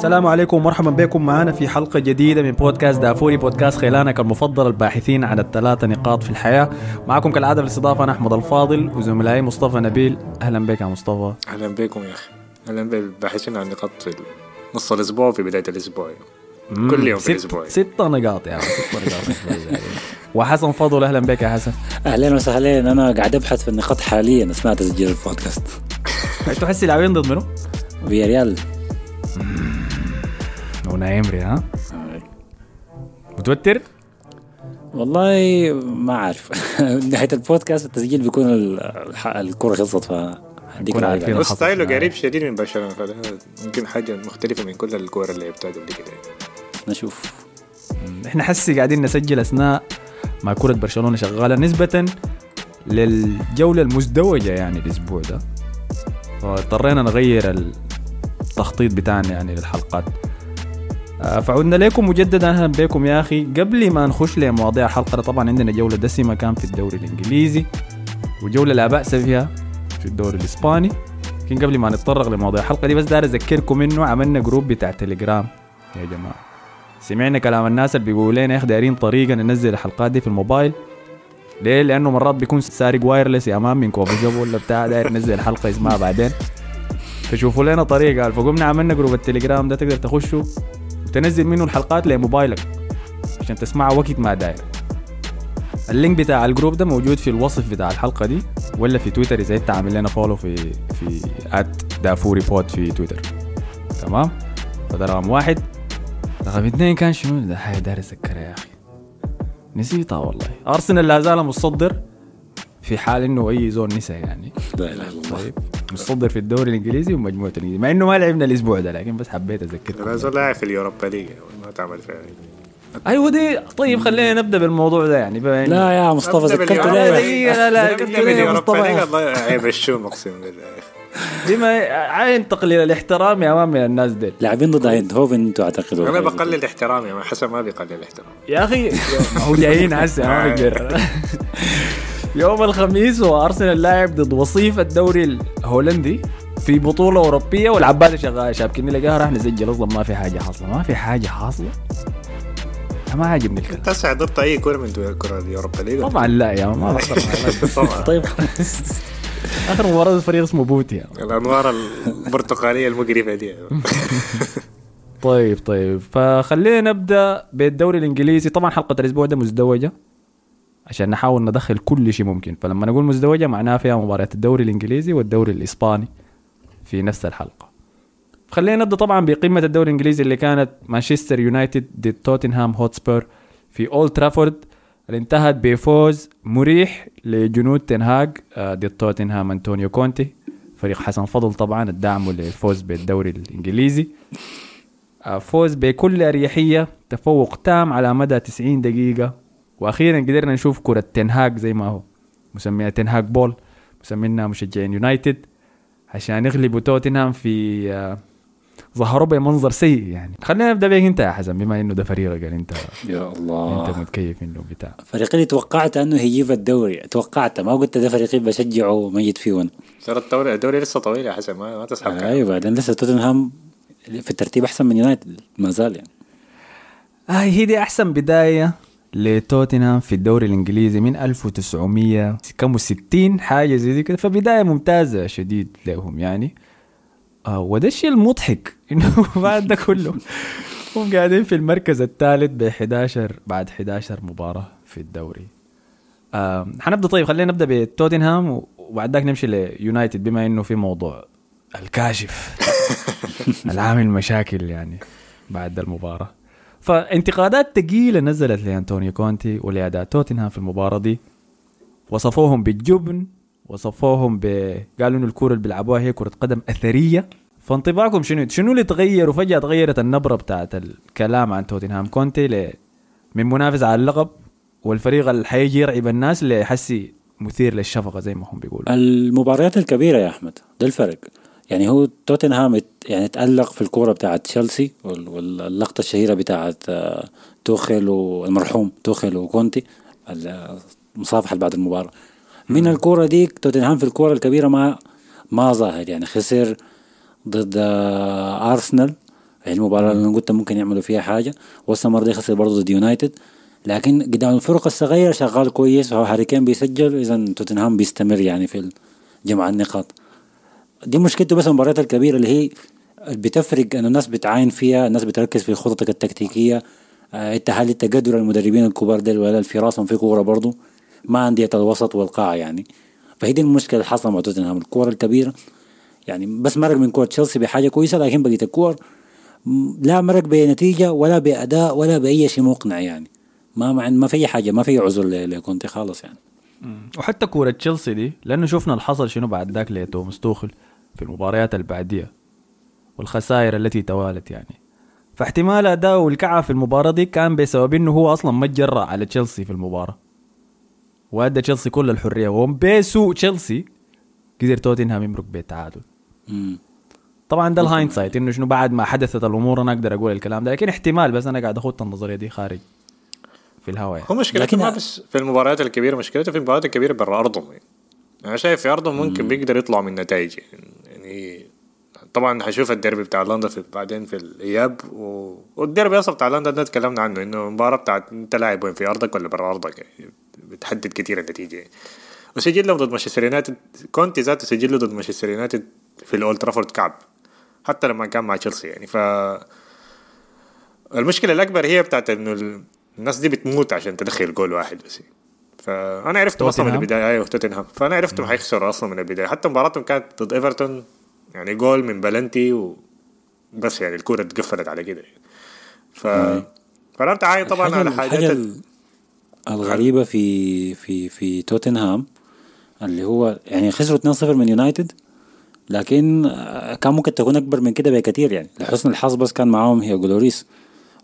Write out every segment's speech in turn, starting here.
السلام عليكم ومرحبا بكم. معنا في حلقة جديدة من بودكاست دافوري بودكاست خيلانك المفضل الباحثين عن الثلاثة نقاط في الحياة. معكم كالعادة في الاستضافة أنا أحمد الفاضل وزملائي مصطفى نبيل. أهلا بك يا مصطفى. أهلا بكم يا أخي. أهلا بالباحثين عن نقاط في نص الأسبوع وفي بداية الأسبوع. كل يوم في ست الأسبوع. ستة نقاط يا عم، ستة نقاط وحسن فضل أهلا بك يا حسن. اهلين وسهلين أنا قاعد أبحث في النقاط حاليا. اثناء تسجيل البودكاست. أنتوا حسي لاعبين ضد منو؟ ويا ريال ونايمري ها؟ متوتر؟ والله ما عارف نهاية البودكاست التسجيل بيكون ال- الح- الكرة خلصت. العافية. حصل ستايله. قريب شديد من برشلونة فده يمكن حاجة مختلفة من كل الكور اللي لعبتها قبل كده نشوف إحنا حسي قاعدين نسجل أثناء ما كرة برشلونة شغالة نسبة للجولة المزدوجة يعني الأسبوع ده فاضطرينا نغير التخطيط بتاعنا يعني للحلقات فعدنا لكم مجددا أهلا بكم يا أخي. قبل ما نخش لمواضيع الحلقة طبعا عندنا جولة دسمة كان في الدوري الإنجليزي وجولة لا بأس فيها في الدوري الإسباني. لكن قبل ما نتطرق لمواضيع الحلقة دي بس داير أذكركم إنه عملنا جروب بتاع تليجرام. يا جماعة سمعنا كلام الناس اللي بيقولوا لنا أخي دايرين طريقة ننزل الحلقات دي في الموبايل. ليه؟ لأنه مرات بيكون سارق wireless يا man من coffee shop ولا بتاع داير ننزل الحلقة يسمعها بعدين. فشوفوا لنا طريقة. فقمنا عملنا group التليجرام ده تقدر تخشوا. وتنزل منه الحلقات لموبايلك عشان تسمعها وقت ما داير. ال link بتاع ال group ده موجود في الوصف بتاع الحلقة دي ولا في تويتر إذا أنت عامل لنا follow في في ات دافوري بود في تويتر. تمام؟ فده رقم واحد. رقم اثنين كان شنو؟ ده حاجة داير اتذكرها يا أخي. نسيتها والله. أرسنال لا زال متصدر في حال إنه أي زول نسى يعني. لا إله إلا الله. طيب. متصدر في الدوري الإنجليزي ومجموعة الإنجليزي مع إنه ما لعبنا الأسبوع ده لكن بس حبيت أذكركم لا زول لاعب في اليوروبا ليج ما تعمل فيها أيوه دي طيب خلينا نبدأ بالموضوع ده يعني. بما لا يا مصطفى ذكرت لا، ليه؟ لا، لا، يا باليوروبا مصطفى؟ ليج الله عيب الشوم اقسم بالله. بما عين تقليل الاحترام يا مان من الناس دي لاعبين ضد ايندهوفن أنتوا أعتقدوا. أنا بقلل احترامي يا حسن ما بيقلل احترامي. يا أخي هو جايين هسه ما بقدر يوم الخميس وأرسنال لاعب ضد وصيف الدوري الهولندي في بطولة أوروبية والعبادة شغالة شابكين لقاها راح نسجل أصلا ما في حاجة حاصلة ما في حاجة حاصلة. ما عاجبني الكلام. تسع ضبط أي كورة من كرة اليوروبا ليج طبعا لا يا ما طيب. آخر مباراة فريق اسمه بوتي يعني. الأنوار البرتقالية المقرفة دي. طيب طيب. فخلينا نبدأ بالدوري الإنجليزي. طبعا حلقة الأسبوع ده مزدوجة. عشان نحاول ندخل كل شيء ممكن. فلما نقول مزدوجة معناها فيها مباريات الدوري الإنجليزي والدوري الإسباني في نفس الحلقة. خلينا نبدأ طبعا بقمة الدوري الإنجليزي اللي كانت مانشستر يونايتد ضد توتنهام هوتسبير في أولد ترافورد اللي انتهت بفوز مريح لجنود تنهاج آه، ضد توتنهام أنطونيو كونتي. فريق حسن فضل طبعا الدعم للفوز بالدوري الإنجليزي. آه، فوز بكل أريحية تفوق تام على مدى 90 دقيقة. وأخيرا قدرنا نشوف كرة تنهاج زي ما هو. مسميها تنهاج بول مسمينها مشجعين يونايتد عشان يغلبوا توتنهام في آه، ظهروا بمنظر سيء يعني. خلينا نبدأ بك أنت يا حسن بما إنه ده فريقك أنت يا أنت الله متكيف إنه بتاع. فريقي اللي توقعت أنه هيجيب الدوري توقعت ما قلت ده فريقي بشجعه ميت فيه أنا ترى الدوري الدوري لسه طويل يا حسن ما, ما تسحب كلام. أيوه بعدين لسه توتنهام في الترتيب أحسن من يونايتد ما زال يعني. آه هي دي أحسن بداية. لتوتنهام في الدوري الإنجليزي من 1900 كم 60 حاجة زي دي كده. فبداية ممتازة شديد لهم يعني. آه وده الشيء المضحك إنه بعد ده كله. هم قاعدين في المركز الثالث ب 11 بعد 11 مباراة في الدوري. آه حنبدأ. طيب خلينا نبدأ بتوتنهام وبعد ذاك نمشي ليونايتد بما إنه في موضوع الكاشف العامل مشاكل يعني بعد المباراة. فانتقادات ثقيله نزلت لأنطونيو كونتي ولأداء توتنهام في المباراة دي. وصفوهم بالجبن وصفوهم ب قالوا إنه الكورة اللي بيلعبوها هي كرة قدم أثرية. فانطباعكم شنو؟ شنو اللي تغير؟ وفجأة تغيرت النبرة بتاعت الكلام عن توتنهام كونتي ل... من منافس على اللقب والفريق اللي حيجي يرعب الناس اللي حسي مثير للشفقة زي ما هم بيقولوا. المباريات الكبيرة يا أحمد ده الفرق. يعني هو توتنهام يعني تألق في الكورة بتاعت تشيلسي وال- واللقطة الشهيرة بتاعت آه، توخيل والمرحوم توخيل وكونتي المصافحة بعد المباراة. من الكورة ديك توتنهام في الكورة الكبيرة ما ما ظاهر. يعني خسر ضد آه، أرسنال. هي المباراة اللي أنا قلت ممكن يعملوا فيها حاجة. وسط المرة دي خسر برضه ضد يونايتد. لكن قدام الفرق الصغيرة شغال كويس وهو هاري كين بيسجل. إذا توتنهام بيستمر يعني في جمع النقاط. دي مشكلته بس المباريات الكبيرة اللي هي بتفرق أن الناس بتعاين فيها الناس بتركز في خططك التكتيكية آه، انت هل انت قدر المدربين الكبار ديل ولا في راسهم في كورة برضه ما أندية الوسط والقاع يعني. فهي دي المشكلة اللي حصلت مع توتنهام. الكورة الكبيرة يعني بس مرق من كورة تشيلسي بحاجة كويسة لكن بقيت الكور لا مرق بنتيجة ولا بأداء ولا بأي شيء مقنع يعني. ما ما, ما في أي حاجة ما في عذر لكونتي خالص يعني. وحتى كورة تشيلسي دي لأنه شفنا اللي حصل شنو بعد ذاك لتوماس توخل. في المباريات البعدية والخسائر التي توالت يعني. فاحتمال أداؤه الكعب في المباراة دي كان بسبب إنه هو أصلا ما تجرأ على تشيلسي في المباراة. وأدى تشيلسي كل الحرية. وبسوء تشيلسي قدر توتنهام يمرق بالتعادل. طبعا ده ال hindsight إنه شنو بعد ما حدثت الأمور أنا أقدر أقول الكلام ده لكن احتمال بس أنا قاعد اخط النظرية دي خارج في الهواء. يعني. هو مشكلته لكن- ما بس في المباريات الكبيرة مشكلته في المباريات الكبيرة برا أرضهم. يعني. أنا شايف في أرضهم ممكن بيقدر يطلعوا من نتائج. يعني طبعا حشوف الديربي بتاع لندن في بعدين في الإياب و... والديربي أصلا بتاع لندن ده تكلمنا عنه إنه المباراه بتاعت أنت لاعب وين في أرضك ولا برا أرضك؟ يعني بتحدد كثير النتيجة. يعني. وسجل ضد مانشستر يونايتد كونتي ذاته سجل ضد مانشستر يونايتد في الأولد ترافورد كعب حتى لما كان مع تشيلسي يعني. ف المشكلة الأكبر هي بتاعت إنه ال- الناس دي بتموت عشان تدخل جول واحد بس. فانا عرفتهم أصلا من؟ البداية أيوه توتنهام. فأنا عرفتهم حيخسروا أصلا من البداية. حتى مباراتهم كانت ضد إيفرتون يعني جول من بلنتي و بس يعني الكورة اتقفلت على كده. ف فانا عايز طبعا على حاجات ال- الغريبة في في في توتنهام اللي هو يعني خسروا 2-0 من يونايتد لكن آه، كان ممكن تكون أكبر من كده بكثير يعني. لحسن الحظ بس كان معاهم هي جلوريس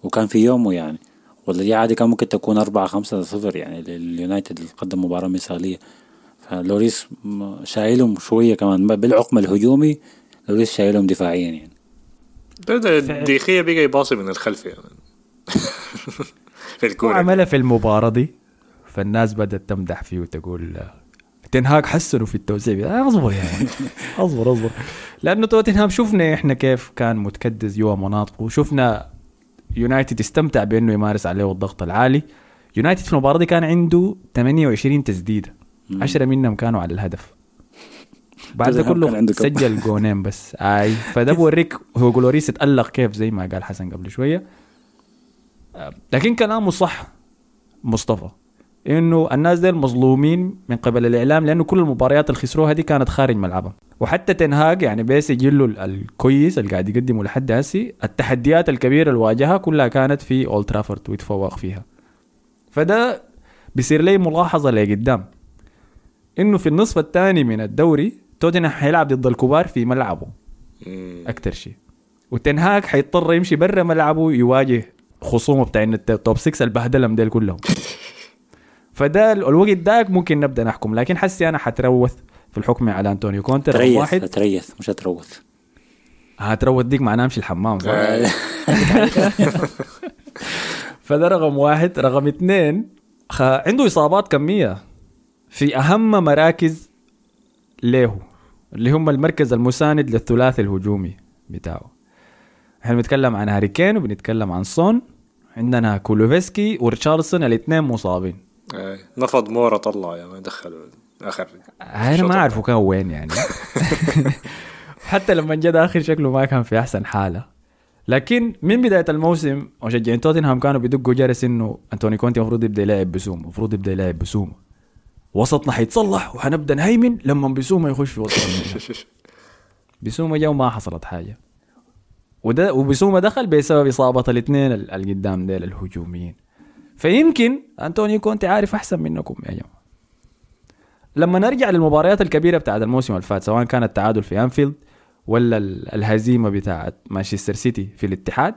وكان في يومه يعني. ولا دي عادي كان ممكن تكون 4 5 0 يعني لليونايتد اللي قدم مباراة مثالية. فلوريس شايلهم شوية كمان. بالعقم الهجومي لوريس شايلهم دفاعيا يعني. ده- ده ديخية بقى يباصي من الخلف يعني. في الكورة. وعملها في المباراة دي فالناس بدأت تمدح فيه وتقول تنهاك حسنوا في التوزيع. أصبر يا يعني. أصبر أصبر. لأنه توتنهام شفنا إحنا كيف كان متكدس جوا مناطقه وشفنا يونايتد استمتع بأنه يمارس عليه الضغط العالي. يونايتد في المباراة دي كان عنده 28 تسديدة. 10 منهم كانوا على الهدف. بعد ده كله؟ سجل جونين بس. آي. فده بوريك هو جلوريس اتألق كيف زي ما قال حسن قبل شوية. آه، لكن كلامه صح مصطفى. إنه الناس ديل مظلومين من قبل الإعلام لأنه كل المباريات اللي خسروها دي كانت خارج ملعبهم. وحتى تنهاج يعني بيسجل له ال- الكويس اللي قاعد يقدمه لحد هسي التحديات الكبيرة اللي واجهها كلها كانت في اولد ترافورد ويتفوق فيها. فده بيصير لي ملاحظة لقدام. إنه في النصف الثاني من الدوري توتنهام حيلعب ضد الكبار في ملعبه. مم. أكتر شيء. وتنهاك حيضطر يمشي برا ملعبه يواجه خصومه بتاع ال top 6 البهدلهم ديل كلهم. فده ال- الوقت داك ممكن نبدأ نحكم لكن حسي أنا حتروث في الحكم على أنطونيو كونتي تريث واحد. تريث مش هتروث. هتروث ديك معناه امشي الحمام صح؟ آه. فده رقم واحد. رقم اثنين خ... عنده إصابات كمية. في أهم مراكز له اللي هم المركز المساند للثلاثي الهجومي بتاعه. إحنا بنتكلم عن هاري كين وبنتكلم عن سون عندنا كولوسيفسكي وريتشاردسون الاثنين مصابين. آه. نفض مورا طلع يا ما دخلوا آخر أنا ما أعرفه كان وين يعني. حتى لما جد اخر شكله ما كان في أحسن حالة. لكن من بداية الموسم مشجعين توتنهام كانوا بيدقوا جرس إنه أنتوني كونتي المفروض يبدأ يلعب بسومه المفروض يبدأ يلعب بسومه. وسطنا حيتصلح وحنبدأ نهيمن لما بسومه يخش في وسط الملعب بسومه جا وما حصلت حاجة. وده وبسومه دخل بسبب إصابة الاثنين ال- اللي قدام ديل الهجوميين. فيمكن أنطونيو كونتي عارف أحسن منكم يا جماعة. لما نرجع للمباريات الكبيرة بتاعت الموسم اللي فات سواء كان التعادل في أنفيلد ولا ال- الهزيمة بتاعت مانشستر سيتي في الاتحاد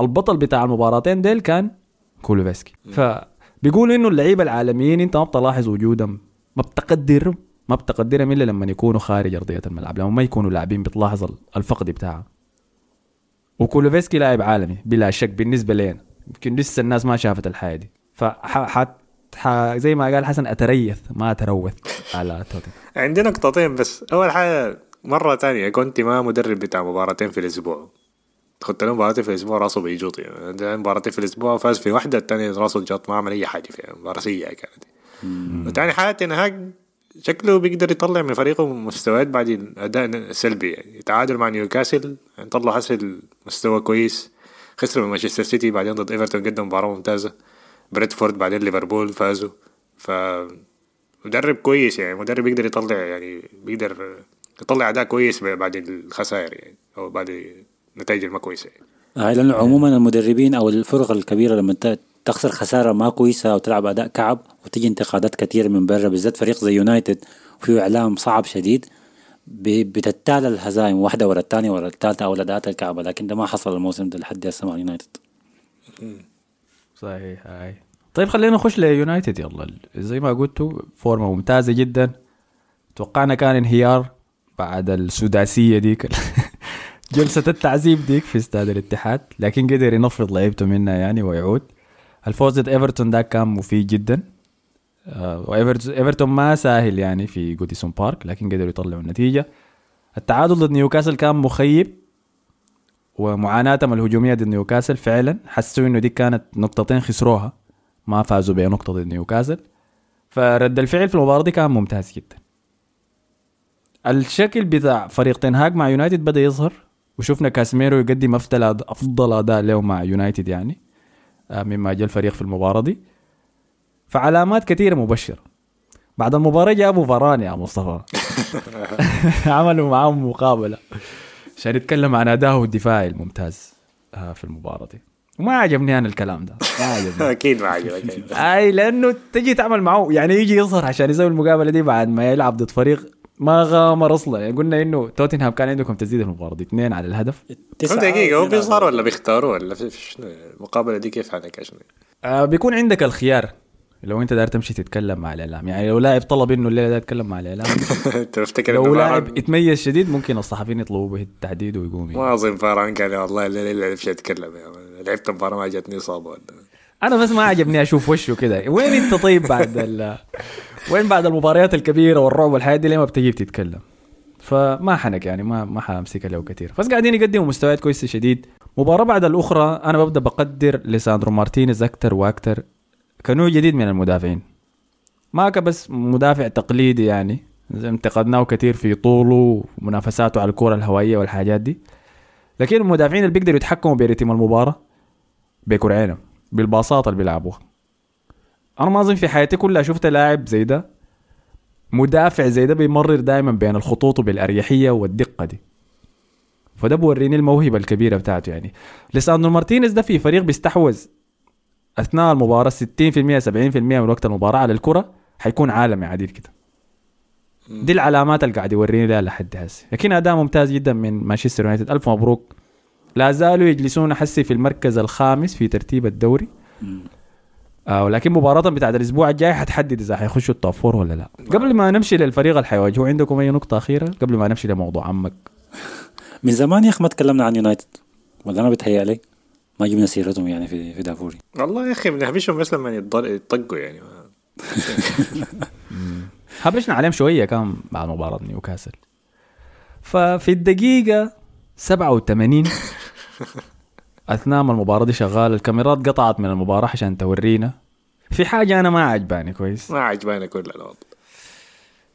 البطل بتاع المباراتين ديل كان كولوسيفسكي. فبيقولوا إنه اللعيبة العالميين أنت ما بتلاحظ وجودهم. ما بتقدر ما بتقدرهم إلا لما يكونوا خارج أرضية الملعب. لما ما يكونوا لاعبين بتلاحظ ال- الفقد بتاعهم. وكولوفسكي لاعب عالمي بلا شك بالنسبة لنا يمكن لسه الناس ما شافت الحياة دي. فح حت ح... زي ما قال حسن أتريث ما أتروث على توتنهام. عندي نقطتين بس. أول حاجة مرة تانية كنت ما مدرب بتاع مباراتين في الأسبوع. خدت له مباراتين في الأسبوع راسه بيجوط يعني مباراتين في الأسبوع فاز في واحدة الثانية راسه جاط ما عمل أي حاجة فيها. مباراة سيئة كانت. وتاني حاجة تنهاج شكله بيقدر يطلع من فريقه مستويات بعد الاداء السلبي يعني تعادل مع نيوكاسل يعني طلع حسن مستوى كويس. خسروا من مانشستر سيتي بعدين ضد إيفرتون قدم مباراة ممتازة. بريدفورد بعدين ليفربول فازوا. ف مدرب كويس يعني مدرب يقدر يطلع يعني بيقدر يطلع أداء كويس بعد الخسائر يعني أو بعد النتائج الما كويسة. آه لأنه عموما المدربين أو الفرق الكبيرة لما تخسر خسارة ما كويسة أو تلعب أداء كعب وتجي انتقادات كثير من برا بالذات فريق زي يونايتد وفيه إعلام صعب شديد بتتالى الهزائم واحدة ورا الثانية ورا الثالثة أو الأداءات الكعبة لكن ده ما حصل الموسم ده لحد هسه مع يونايتد. صحيح هاي طيب خلينا نخش ليونايتد. يلا زي ما قلتوا فورمة ممتازة جدا. توقعنا كان انهيار بعد السداسية ديك. جلسة التعذيب ديك في استاد الاتحاد لكن قدر ينفض لعيبته منها يعني ويعود. الفوز ضد إيفرتون ده كان مفيد جدا. آه، وايفرتون ما ساهل يعني في جوديسون بارك لكن قدروا يطلعوا النتيجة. التعادل ضد نيوكاسل كان مخيب ومعاناتهم الهجومية ضد نيوكاسل فعلا حسوا إنه دي كانت نقطتين خسروها ما فازوا بنقطه ضد نيوكاسل. فرد الفعل في المباراة دي كان ممتاز جدا. الشكل بتاع فريق تنهاج مع يونايتد بدأ يظهر. وشفنا كاسميرو يقدم أفضل أفضل أداء له مع يونايتد يعني آه، مما جاء الفريق في المباراة دي. فعلامات كثيرة مبشرة. بعد المباراة جابوا فران يا مصطفى. عملوا معاهم مقابلة. عشان يتكلم عن اداؤه الدفاعي الممتاز آه، في المباراة دي. وما عجبني أنا الكلام ده. ما عجبني. أكيد ما عجبك. أي لأنه تجي تعمل معه يعني يجي يظهر عشان يسوي المقابلة دي بعد ما يلعب ضد فريق ما غامر أصلا. يعني قلنا إنه توتنهام كان عندكم تسديد المباراة. دي اثنين على الهدف. دقيقة هو بيظهر ولا بيختاروا ولا في شنو؟ المقابلة دي كيف حالك شنو آه بيكون عندك الخيار. لو انت داير تمشي تتكلم مع الإعلام. يعني لو لاعب طلب إنه الليلة ده يتكلم مع الإعلام. انت بفتكر لو لاعب يتميز شديد ممكن الصحفيين يطلبوا به التحديد ويقوم ما أظن فاران قال والله الليلة اللي يتكلم لعبت مباراة ما جاتني إصابة ولا أنا بس ما عجبني أشوف وشه كده. وين أنت طيب بعد ال... وين بعد المباريات الكبيرة والرعب والحياة دي ليه ما بتجي تتكلم فما حنك يعني ما ما حامسكها له كثير. بس قاعدين يقدموا مستويات كويسة شديد. مباراة بعد الأخرى أنا ببدأ بقدر لساندرو مارتينيز أكثر وأكثر كنوع جديد من المدافعين. ما بس مدافع تقليدي يعني انتقدناه كثير في طوله ومنافساته على الكرة الهوائية والحاجات دي. لكن المدافعين اللي بيقدروا يتحكموا برتم المباراة بكرعينهم بالبساطة اللي بيلعبوها. أنا ما أظن في حياتي كلها شفت لاعب زي ده مدافع زي ده بيمرر دائما بين الخطوط وبالأريحية والدقة دي. فده بوريني الموهبة الكبيرة بتاعته يعني. ليساندرو مارتينيز ده في فريق بيستحوذ أثناء المباراة 60% 70% من وقت المباراة على الكرة حيكون عالمي عديل كده. دي العلامات اللي قاعد يوريني لها لحد هسه. لكن أداء ممتاز جدا من مانشستر يونايتد. ألف مبروك. لا زالوا يجلسون حسي في المركز الخامس في ترتيب الدوري. آه ولكن مباراة بتاعت الأسبوع الجاي حتحدد إذا حيخشوا ال top four ولا لا. قبل ما نمشي للفريق اللي حيواجهوا عندكم أي نقطة أخيرة قبل ما نمشي لموضوع عمك؟ من زمان يا أخي ما تكلمنا عن يونايتد. ولا أنا بتهيأ لي ما جبنا سيرتهم يعني في في دافوري. والله يا أخي بنهبشهم بس لما يطقوا يعني. هبشنا عليهم شوية كان بعد مباراة نيوكاسل. ففي الدقيقة 87 اثناء ما المباراة دي شغاله الكاميرات قطعت من المباراة عشان تورينا. في حاجة أنا ما عجباني كويس. ما عجباني كل الوضع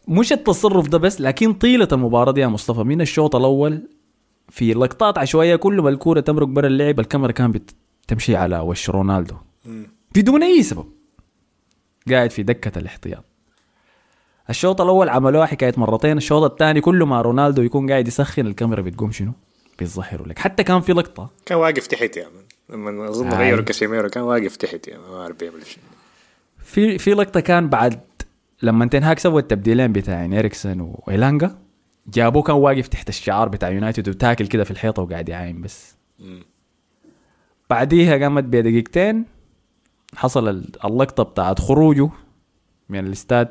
مش التصرف ده بس لكن طيلة المباراة دي يا مصطفى. من الشوط الأول في لقطات عشوائية كل ما الكورة تمرق برا اللعب الكاميرا كان بتمشي على وش رونالدو. بدون أي سبب. قاعد في دكة الاحتياط. الشوط الأول عملوها حكاية مرتين الشوط الثاني كل ما رونالدو يكون قاعد يسخن الكاميرا بتقوم شنو؟ بيظهروا لك. حتى كان في لقطة. كان واقف تحت من لما أظن غيروا كاسيميرو كان واقف تحت يعني. ما أعرف بيعمل شنو في في لقطة كان بعد لما تنهاك سوى التبديلين بتاعين اريكسون وإيلانجا. جابوه كان واقف تحت الشعار بتاع يونايتد وتاكي كده في الحيطة وقاعد يعاين بس. بعديها قامت بدقيقتين حصل اللقطة بتاعت خروجه من الاستاد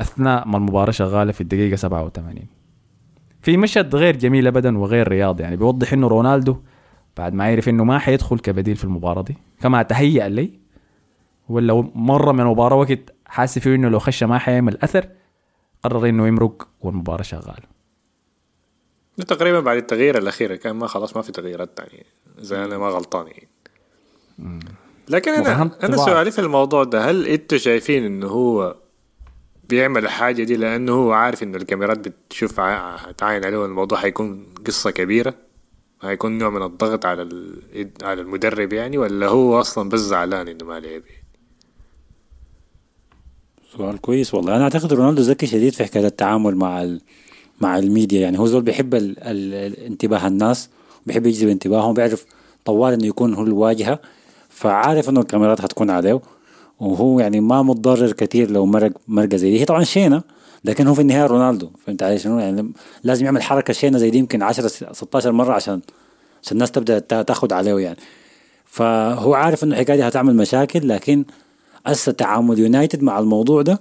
أثناء ما المباراة شغالة في الدقيقة 87 في مشهد غير جميل ابدا وغير رياضي يعني بيوضح إنه رونالدو بعد ما يعرف إنه ما حيدخل كبديل في المباراة دي كما تهيأ لي ولا مرة من المباراه وقت حاسس فيه إنه لو خش ما حيعمل أثر قرر إنه يمرق والمباراة شغالة. ده تقريبا بعد التغيير الأخير كان ما خلاص ما في تغييرات تانية. اذا أنا ما غلطان يعني. لكن أنا أنا. سؤالي في الموضوع ده هل أنتوا شايفين إنه هو بيعمل الحاجة دي لأنه هو عارف إنه الكاميرات بتشوف هتعاين عليه والموضوع هيكون قصة كبيرة. هيكون نوع من الضغط على على المدرب يعني ولا هو أصلا بس زعلان إنه ما لعب سؤال كويس والله. أنا أعتقد رونالدو ذكي شديد في حكاية التعامل مع ال... مع الميديا يعني. هو زول بيحب ال... ال... انتباه الناس بيحب يجذب انتباههم بيعرف طوال إنه يكون هو الواجهة فعارف إنه الكاميرات هتكون عليه. وهو يعني ما متضرر كثير لو مرق مرقة زي دي. هي طبعا شينة لكن هو في النهاية رونالدو. فهمت علي شنو؟ يعني لازم يعمل حركة شينة زي دي يمكن 10 16 مرة عشان عشان الناس تبدأ تا- تاخد عليه يعني. فهو عارف إنه الحكاية دي هتعمل مشاكل لكن هسه تعامل يونايتد مع الموضوع ده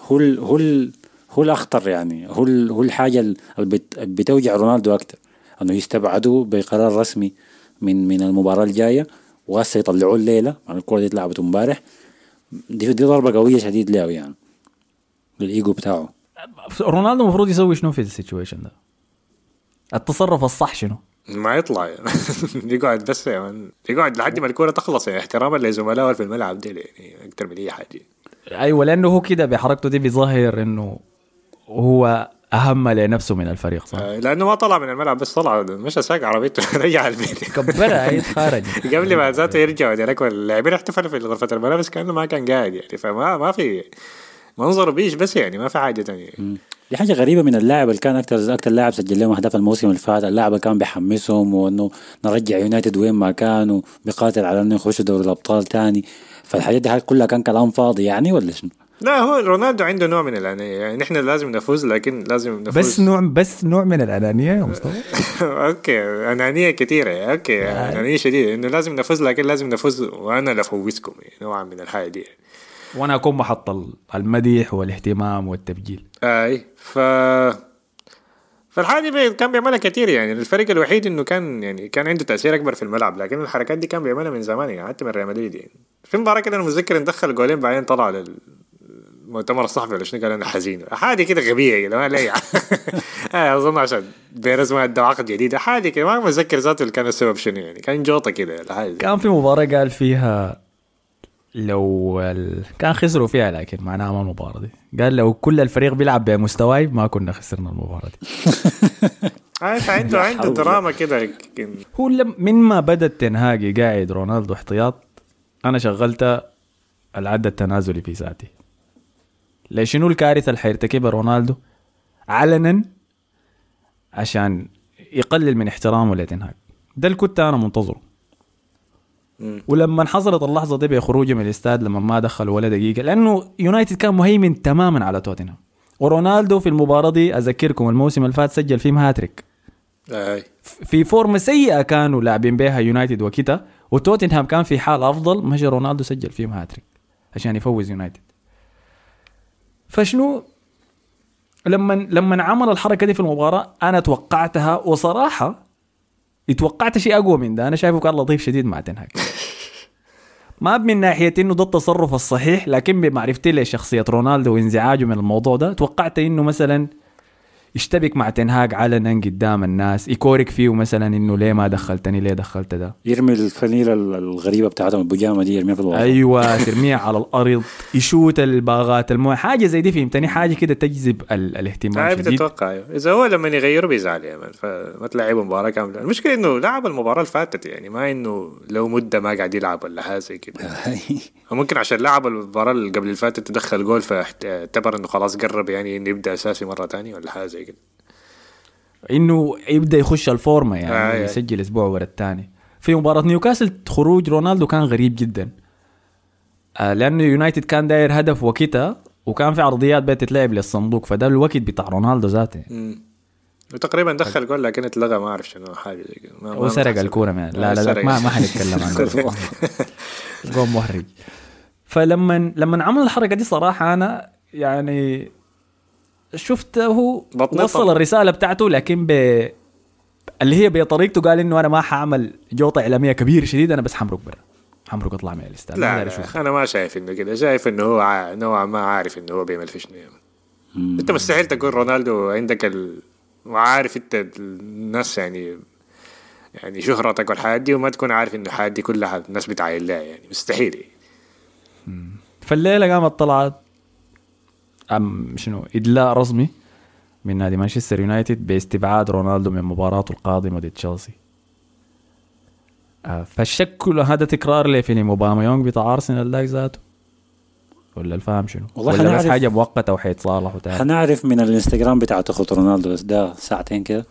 هو ال هو ال هو الأخطر يعني. هو هو الحاجة اللي بت بتوجع رونالدو أكتر. إنه يستبعدوا بقرار رسمي من من المباراة الجاية وهسه يطلعوه الليلة عن الكوره دي اتلعبت امبارح. دي دي ضربة قوية شديد له يعني. للايجو بتاعه. رونالدو المفروض يسوي شنو في ال situation ده؟ التصرف الصح شنو؟ ما يطلع يعني. يقعد بس يعني يقعد لحد ما الكورة تخلص يعني احتراما لزملائه في الملعب دي يعني أكتر من أي حاجة. أيوه لأنه هو كده بحركته دي بيظهر إنه هو أهم لنفسه من الفريق صح؟ آه، لأنه ما طلع من الملعب بس طلع. مشى ساق عربيته رجع البيت. كبرها هي خارج. قبل ما ذاته يرجع هناك اللاعبين احتفلوا في غرفة الملابس كأنه ما كان قاعد يعني فما ما في منظر بيش بس يعني ما في حاجة تانية. دي حاجة غريبة من اللاعب اللي كان أكتر أكتر لاعب سجل لهم أهداف الموسم اللي فات. اللاعب اللي كان بيحمسهم وإنه نرجع يونايتد وين ما كان وبيقاتل على إنه يخشوا دوري الأبطال تاني. فالحاجات دي كلها كان كلام فاضي يعني ولا شنو؟ لا هو رونالدو عنده نوع من الأنانية. يعني نحن لازم نفوز لكن لازم نفوز. بس نوع بس نوع من الأنانية يا مصطفى؟ okay أنانية كثيرة. okay أنانية شديدة. إنه لازم نفوز لكن لازم نفوز وأنا اللي افوزكم يعني نوعا من الحاجة دي. وأنا أكون محط ال- المديح والاهتمام والتبجيل. أي ف فالحاجة دي كان بيعملها كثير يعني الفرق الوحيد إنه كان يعني كان عنده تأثير أكبر في الملعب لكن الحركات دي كان بيعملها من زمان يعني حتى من ريال مدريد يعني. في مباراة كده أنا متذكر إن دخل جولين بعدين طلع للمؤتمر الصحفي ولا شنو؟ قال أنا حزين. حاجة كده غبية يا جماعة لا يعني آه، أظن عشان بيرز ما ادى عقد جديد. حاجة كده ما متذكر ذاته اللي كان السبب شنو يعني. كان جوطة كده. كان في مباراة قال فيها لو ال... كان خسروا فيها لكن معناها ما المباراة دي. قال لو كل الفريق بيلعب بمستواي ما كنا خسرنا المباراة دي. آه، عنده حول. دراما كده هو لم- من ما بدا التنهاجي قاعد رونالدو احتياط أنا شغلت العد التنازلي في ساعتي لشنو الكارثة اللي حيرتكبها رونالدو؟ علنا عشان يقلل من احترامه لتنهاج. ده اللي كنت أنا منتظره. ولما حصلت اللحظة دي بخروجه من الاستاد لما ما دخل ولا دقيقة لأنه يونايتد كان مهيمن تماما على توتنهام. ورونالدو في المباراة دي أذكركم الموسم اللي فات سجل فيهم هاتريك. في فورمة سيئة كانوا لاعبين بها يونايتد وكتا وتوتنهام كان في حال أفضل مشى رونالدو سجل فيهم هاتريك عشان يفوز يونايتد. فشنو؟ لما لما عمل الحركة دي في المباراة أنا توقعتها وصراحة اتوقعت شيء أقوى من ده. أنا شايفه كان لطيف شديد مع تنهاج ما من ناحية إنه ده التصرف الصحيح لكن بمعرفتي لشخصية رونالدو وانزعاجه من الموضوع ده توقعت إنه مثلا يشتبك مع تنهاج علنا قدام الناس يكورك فيه مثلا إنه ليه ما دخلتني ليه دخلت ده؟ يرمي الفنيله الغريبة بتاعتهم البيجامه دي يرميها في الوسط. أيوه ترميها على الأرض يشوت الباغات الموية. حاجة زي دي فهمتني؟ حاجة كده تجذب ال- الاهتمام هاي شديد. بتتوقع أيوه. إذا هو لما يغيروا بيزعل يا مان فما تلعبوا مباراة كاملة. المشكلة إنه لعب المباراة اللي فاتت يعني ما إنه لو مدة ما قاعد يلعب ولا حاجة زي كده. ممكن عشان لعب المباراة اللي قبل اللي فاتت تدخل جول فاعتبر إنه خلاص قرب يعني إنه يبدأ أساسي مرة تانية ولا حاجة زي كده إنه يبدأ يخش الفورمة يعني آه، آه. يسجل أسبوع ورا الثاني في مباراة نيوكاسل خروج رونالدو كان غريب جدا آه لأنه يونايتد كان داير هدف وكتها وكان في عرضيات بتتلعب للصندوق فده الوقت بتاع رونالدو ذاته مم. وتقريبا دخل جول لكن اتلغى ما أعرف شنو حاجة زي كده وسرق. الكورة لا آه، لا, لا سرق. ما ما حنتكلم عنه جول محرج فلما لما عمل الحركة دي صراحة أنا يعني شفته وصل. الرسالة بتاعته لكن ب اللي هي بطريقته قال إنه أنا ما حأعمل جوطة إعلامية كبيرة شديد أنا بس حمرق برا حمرق اطلع من الإستاد لا, لا. أنا ما شايف إنه كده شايف إنه هو ع- نوعا ما عارف إنه هو بيعمل في شنو يعني. أنت مستحيل تقول رونالدو عندك ال... وعارف أنت الناس يعني يعني شهرتك والحياة دي وما تكون عارف إنه الحياة دي كلها الناس بتعاين لها يعني مستحيل يعني. فالليلة قامت طلعت. أم شنو؟ إدلاء رسمي من نادي مانشستر يونايتد باستبعاد رونالدو من مباراته القادمة ضد تشيلسي. آه، فالشك كله هذا تكرار لفيلم اوباميانغ بتاع أرسنال ذاك ذاته. ولا الفهم شنو؟ والله ولا بس حنعرف- حاجة مؤقته وحيتصالحوا تاني حنعرف من الإنستغرام بتاعت اخت رونالدو. بس ده ساعتين كده.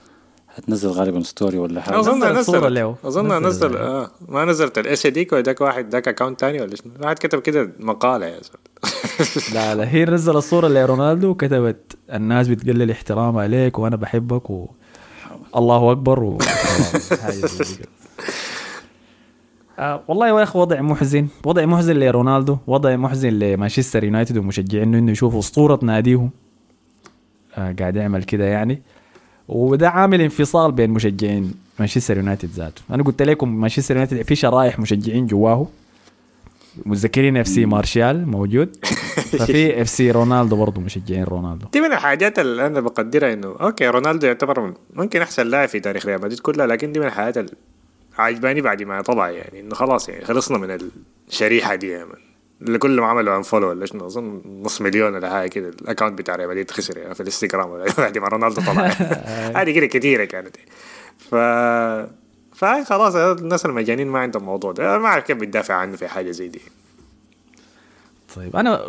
حتنزل غالبا story ولا حاجة؟ أظن نزل. أظن نزل آه. ما نزلت الاس ديك وذاك واحد ذاك account تاني ولا شنو؟ واحد كتب كده مقالة يا زلمة. لا لا. هي نزل الصورة لرونالدو وكتبت الناس بتقلل احترام عليك وأنا بحبك و الله أكبر و. آه والله يا أخي وضع محزن. وضع محزن لرونالدو. وضع محزن لمانشستر يونايتد ومشجعين إنه يشوفوا اسطورة ناديهم. آه قاعد يعمل كده يعني. وده عامل انفصال بين مشجعين مانشستر يونايتد ذاته. أنا قلت لكم مانشستر يونايتد في شرايح مشجعين جواه. متذكرين FC مارشال موجود. ففي FC رونالدو برضه مشجعين رونالدو. دي من الحاجات اللي أنا بقدرها إنه okay رونالدو يعتبر ممكن أحسن لاعب في تاريخ ريال مدريد كلها لكن دي من الحاجات اللي عجباني بعد ما طلع يعني إنه خلاص يعني خلصنا من الشريحة دي يا من اللي كلهم عملوا unfollow ولا شنو أظن نص مليون ولا حاجة كده. ال account بتاع ريال مدريد خسر يعني في الإنستغرام بعد ما رونالدو طلع. هذه كده كثيره كانت. ف فهاي خلاص الناس المجانين ما عندهم موضوع ده. ما أعرف كيف بتدافع عنه في حاجة زي دي. طيب أنا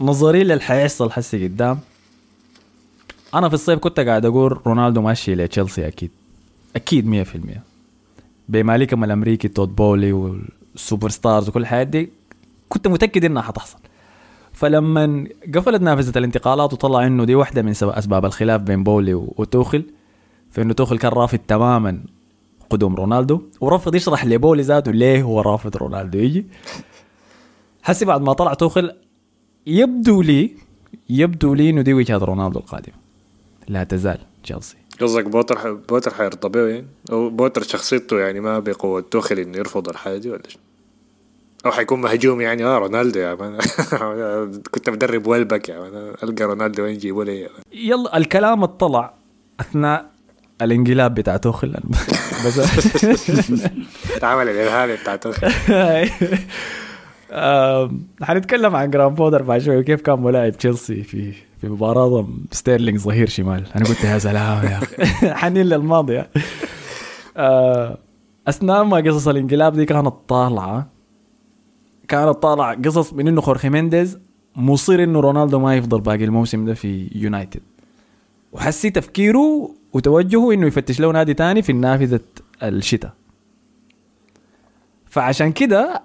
نظري للي حيحصل هسه قدام. أنا في الصيف كنت قاعد أقول رونالدو ماشي لتشيلسي أكيد. أكيد 100% بمالكهم الأمريكي تود بولي وال superstars وكل الحاجات دي كنت متأكد إنها حتحصل. فلما قفلت نافذة الانتقالات وطلع إنه دي واحدة من أسباب الخلاف بين بولي وتوخل فإنه توخل كان رافض تماما قدوم رونالدو ورفض يشرح لبولي ذاته ليه هو رافض رونالدو يجي. حسي بعد ما طلع توخل يبدو لي يبدو لي إنه دي وجهة رونالدو القادمة. لا تزال تشيلسي. قصدك بوتر بوتر حيرضى يعني أو بوتر شخصيته يعني ما بقوة توخل إنه يرفض الحاجة دي ولا شنو؟ أو حيكون مهجوم يعني. آه رونالدو يا man. كنت بدرب ويلبك يا man. ألقى رونالدو وين جيبوا لي. يا. يلا الكلام اطلع أثناء الانقلاب بتاع توخل بس العمل الإرهابي بتاع توخل حنتكلم عن جراهام بوتر بعد شوي. وكيف كان ملاعب تشيلسي في في مباراة ستيرلينج ظهير شمال؟ أنا قلت يا سلام يا أخي. حنين للماضي يا. آه، أثناء ما قصص الانقلاب دي كانت طالعة. كانت طالعة قصص من إنه خورخي مينديز مصر إنه رونالدو ما يفضل باقي الموسم ده في يونايتد. وحسي تفكيره وتوجهه إنه يفتش له نادي تاني في نافذة الشتاء. فعشان كده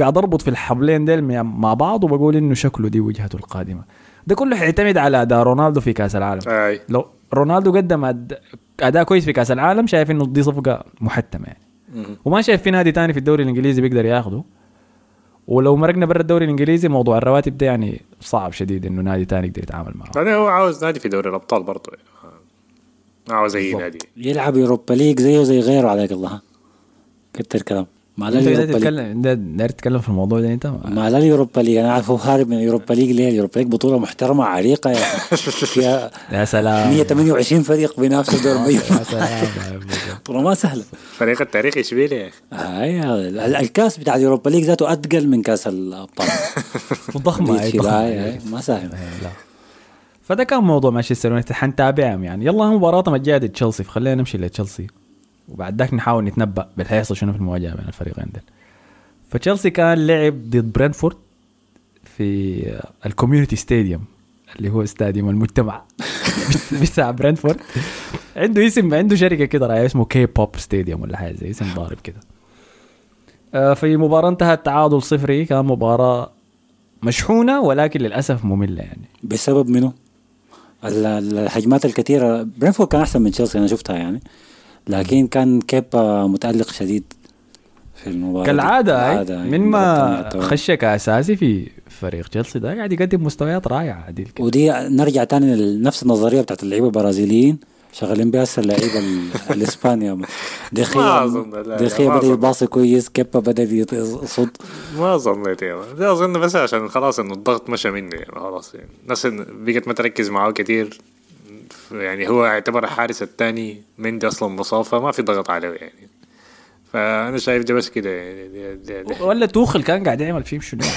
قاعد أربط في الحبلين ديل مع- بعض وبقول إنه شكله دي وجهته القادمة. ده كله حيعتمد على أداء رونالدو في كأس العالم. أي. لو رونالدو قدم أداء كويس في كأس العالم شايف إنه دي صفقة محتمة يعني. مهم. وما شايف في نادي تاني في الدوري الإنجليزي بيقدر ياخده. ولو مرقنا برا الدوري الإنجليزي موضوع الرواتب ده يعني صعب شديد إنه نادي تاني يقدر يتعامل معه. بعدين هو عاوز نادي في دوري الأبطال برضه. يعني ما عاوز أي. نادي. يلعب Europa League زيه زي غيره عليك الله كتر كلام. لا انت ليج تتكلم ده- داير تتكلم في الموضوع ده انت؟ ما لا ال Europa League. أنا عارف هو هارب من ال Europa League ليه؟ ال Europa League بطولة محترمة عريقة. يا. فيها يا سلام. 128 فريق بينافسوا دور يا المية سلام. بطوله ما سهلة. فريق التاريخ اشبيليا يا أخي. ال- الكاس بتاع ال Europa League ذاته اثقل من كاس الأبطال. هاي هاي ما سهل. فده كان موضوع مانشستر يونايتد. حنتابعهم يعني. يلا مباراتهم الجايه ضد تشيلسي. فخلينا نمشي لتشيلسي. وبعد ذاك نحاول نتنبأ بالحيحصل شنو في المواجهة بين الفريقين دول فتشيلسي كان لعب ضد برينفورد في ال Community Stadium اللي هو استاديوم المجتمع. بتاع برينفورد عنده اسم عنده شركة كده رايح اسمه K-pop Stadium ولا حاجة زي اسم ضارب كده. آه، في مباراة انتهت تعادل صفري كان مباراة مشحونة ولكن للأسف مملة يعني. بسبب منه ال- ال- الهجمات الكثيرة. برينفورد كان أحسن من تشيلسي أنا شفتها يعني. لكن كان كيبا متألق شديد في المباراة دي. كالعادة. يعني من المباراة ما التانية خش كأساسي في فريق تشيلسي ده قاعد يقدم مستويات رائعة عديل كده. ودي نرجع تاني لنفس النظرية بتاعت اللعيبة البرازيليين شغالين بها هسه اللعيبة ال- الاسبانيا ما دخيا دخيا بدأ. يباصي كويس كيبا بدأ يصد ما ظنيت أظن بس عشان خلاص إنه الضغط مشى منه يعني خلاص يعني الناس بقت ما تركز معاه كتير يعني هو يعتبر الحارس الثاني مندي أصلا مصاب فما في ضغط عليه يعني. فأنا شايف ده بس كده يعني دي- دي- دي- ولا توخل كان قاعد يعمل فيهم شنو؟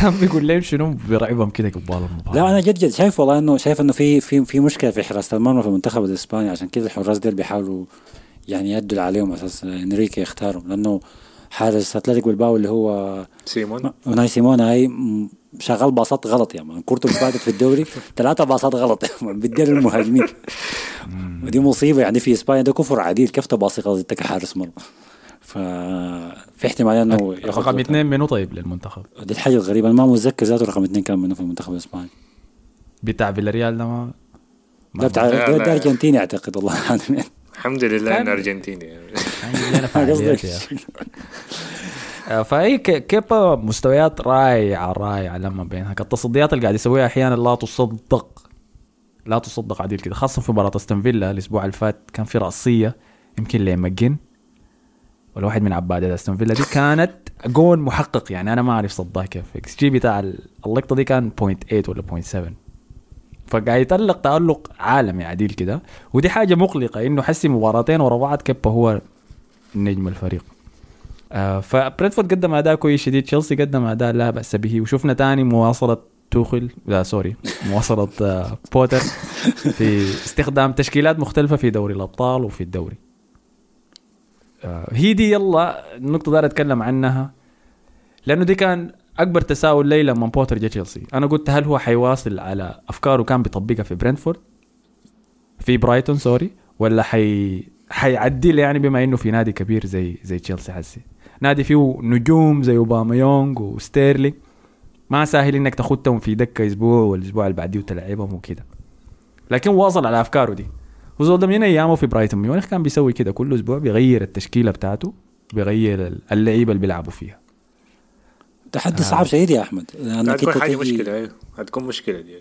كان بيقول لهم شنو؟ بيرعبهم كده قبال المباراه لا أنا جد جد شايف والله انه شايف إنه في في في مشكلة في حراسه المرمى في المنتخب الاسباني عشان كده الحراس ديل بيحاولوا يعني يدوا عليهم أساس إنريكي يختارهم. لأنه حارس اتلتيك بلباو اللي هو سيمون. أوناي سيمون هاي شغال باصات غلط يا man. كورته اللي فاتت في الدوري ثلاثة باصات غلط يا man. بتدي للمهاجمين. ودي مصيبة يعني في إسبانيا ده كفر عديل. كيف تباصي غلط؟ إنت كحارس مرمى. ففي احتمال إنه ياخد رقم. اثنين منو طيب للمنتخب؟ دي الحاجة الغريبة. أنا ما متذكر ذاته رقم اثنين كان منه في المنتخب الإسباني. بتاع فيلاريال ده ما ده بتاع ده, أرجنتيني أعتقد والله الحمد لله إنه أرجنتيني. عندي لنا فهي ك- كيبا مستويات رائعه رائعه لما بينها. التصديات اللي قاعد يسويها أحيانا لا تصدق. لا تصدق عديل كده خاصة في مباراة أستون فيلا الأسبوع اللي فات كان في رأسية يمكن لماكجين ولا واحد من عباد أستون فيلا دي كانت جون محقق. يعني أنا ما أعرف صدها كيف. إكس جي بتاع ال- اللقطة دي كان 0.8 ولا 0.7 فقاعد يتألق تألق عالمي عديل كده ودي حاجة مقلقة إنه حسي مباراتين ورا بعض كيبا هو نجم الفريق. آه فبرينتفورد قدم أداء كويس شديد تشيلسي قدم أداء لا بأس به. وشفنا تاني مواصلة توخل لا sorry مواصلة آه بوتر في استخدام تشكيلات مختلفة في دوري الأبطال وفي الدوري. آه هي دي يلا النقطة دار أتكلم عنها. لأنه دي كان أكبر تساؤل لي لما بوتر جا تشيلسي. أنا قلت هل هو حيواصل على أفكاره كان بيطبقها في برينفورد في برايتون sorry ولا حي حيعدل يعني بما إنه في نادي كبير زي زي تشيلسي حسي؟ نادي فيه نجوم زي أوباميونج وستيرلي ما سهل إنك تاخدهم في دكه أسبوع والأسبوع اللي بعديه وتلعبهم وكده. لكن واصل على أفكاره دي. وزول ده من أيامه في برايتون ميونخ كان بيسوي كده. كل أسبوع بيغير التشكيلة بتاعته بيغير اللعيبة اللي بيلعبوا فيها. تحدي صعب شديد يا أحمد. هتكون حاجة مشكلة أيوه. هتكون مشكلة دي.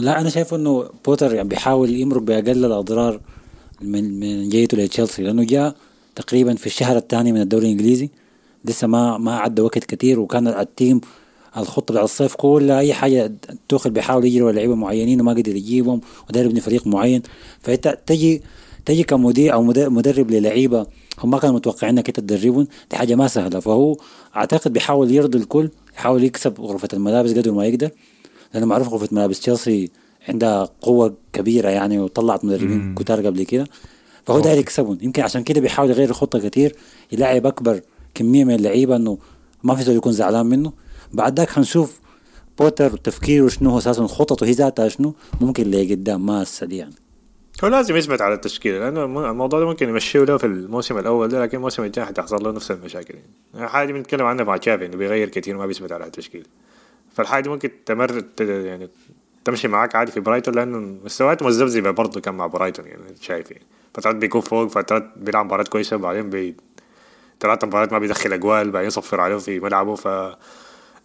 لا أنا شايف إنه بوتر يعني بيحاول يمرق بأقل الأضرار من من جيته لتشيلسي. لأنه جاء تقريبا في الشهر الثاني من الدوري الإنجليزي. لسه ما ما عدى وقت كتير وكان التيم الخطة بتاع الصيف كلها أي حاجة توخل بيحاول يجري لعيبة معينين وما قدر يجيبهم وداير يبني فريق معين. فإنت تجي تجي كمدير أو مد- مدرب للعيبة هم ما كانوا متوقعين إنك أنت تدربهم دي حاجة ما سهلة. فهو أعتقد بيحاول يرضي الكل يحاول يكسب غرفة الملابس قدر ما يقدر لأنه معروف غرفة ملابس تشيلسي عندها قوة كبيرة يعني وطلعت مدربين كتار قبل كده. فهو داير يكسبهم يمكن عشان كده بيحاول يغير الخطة كتير يلعب أكبر كمية من اللعيبة إنه ما في زول يكون زعلان منه. بعد ذاك حنشوف بوتر تفكيره شنو هو أساسا خططه هي ذاتها شنو ممكن لقدام ما هسه يعني. هو لازم يثبت على التشكيلة لأنه الم- الموضوع ده ممكن يمشيه له في الموسم الأول ده لكن الموسم الجاي حتحصل له نفس المشاكل. يعني حاجة بنتكلم عنها مع تشافي إنه بيغير كتير ما بيثبت على التشكيلة. فالحاجه دي ممكن تمر يعني تمشي معاك عادي في برايتون لأنه مستوياته مذبذبه برضه كان مع برايتون يعني شايف يعني فترات بيكون فوق فترات بيلعب مباريات كويسة وبعدين بي ثلاثة مباريات ما بيدخل أجوال بعدين يصفر عليه في ملعبه ف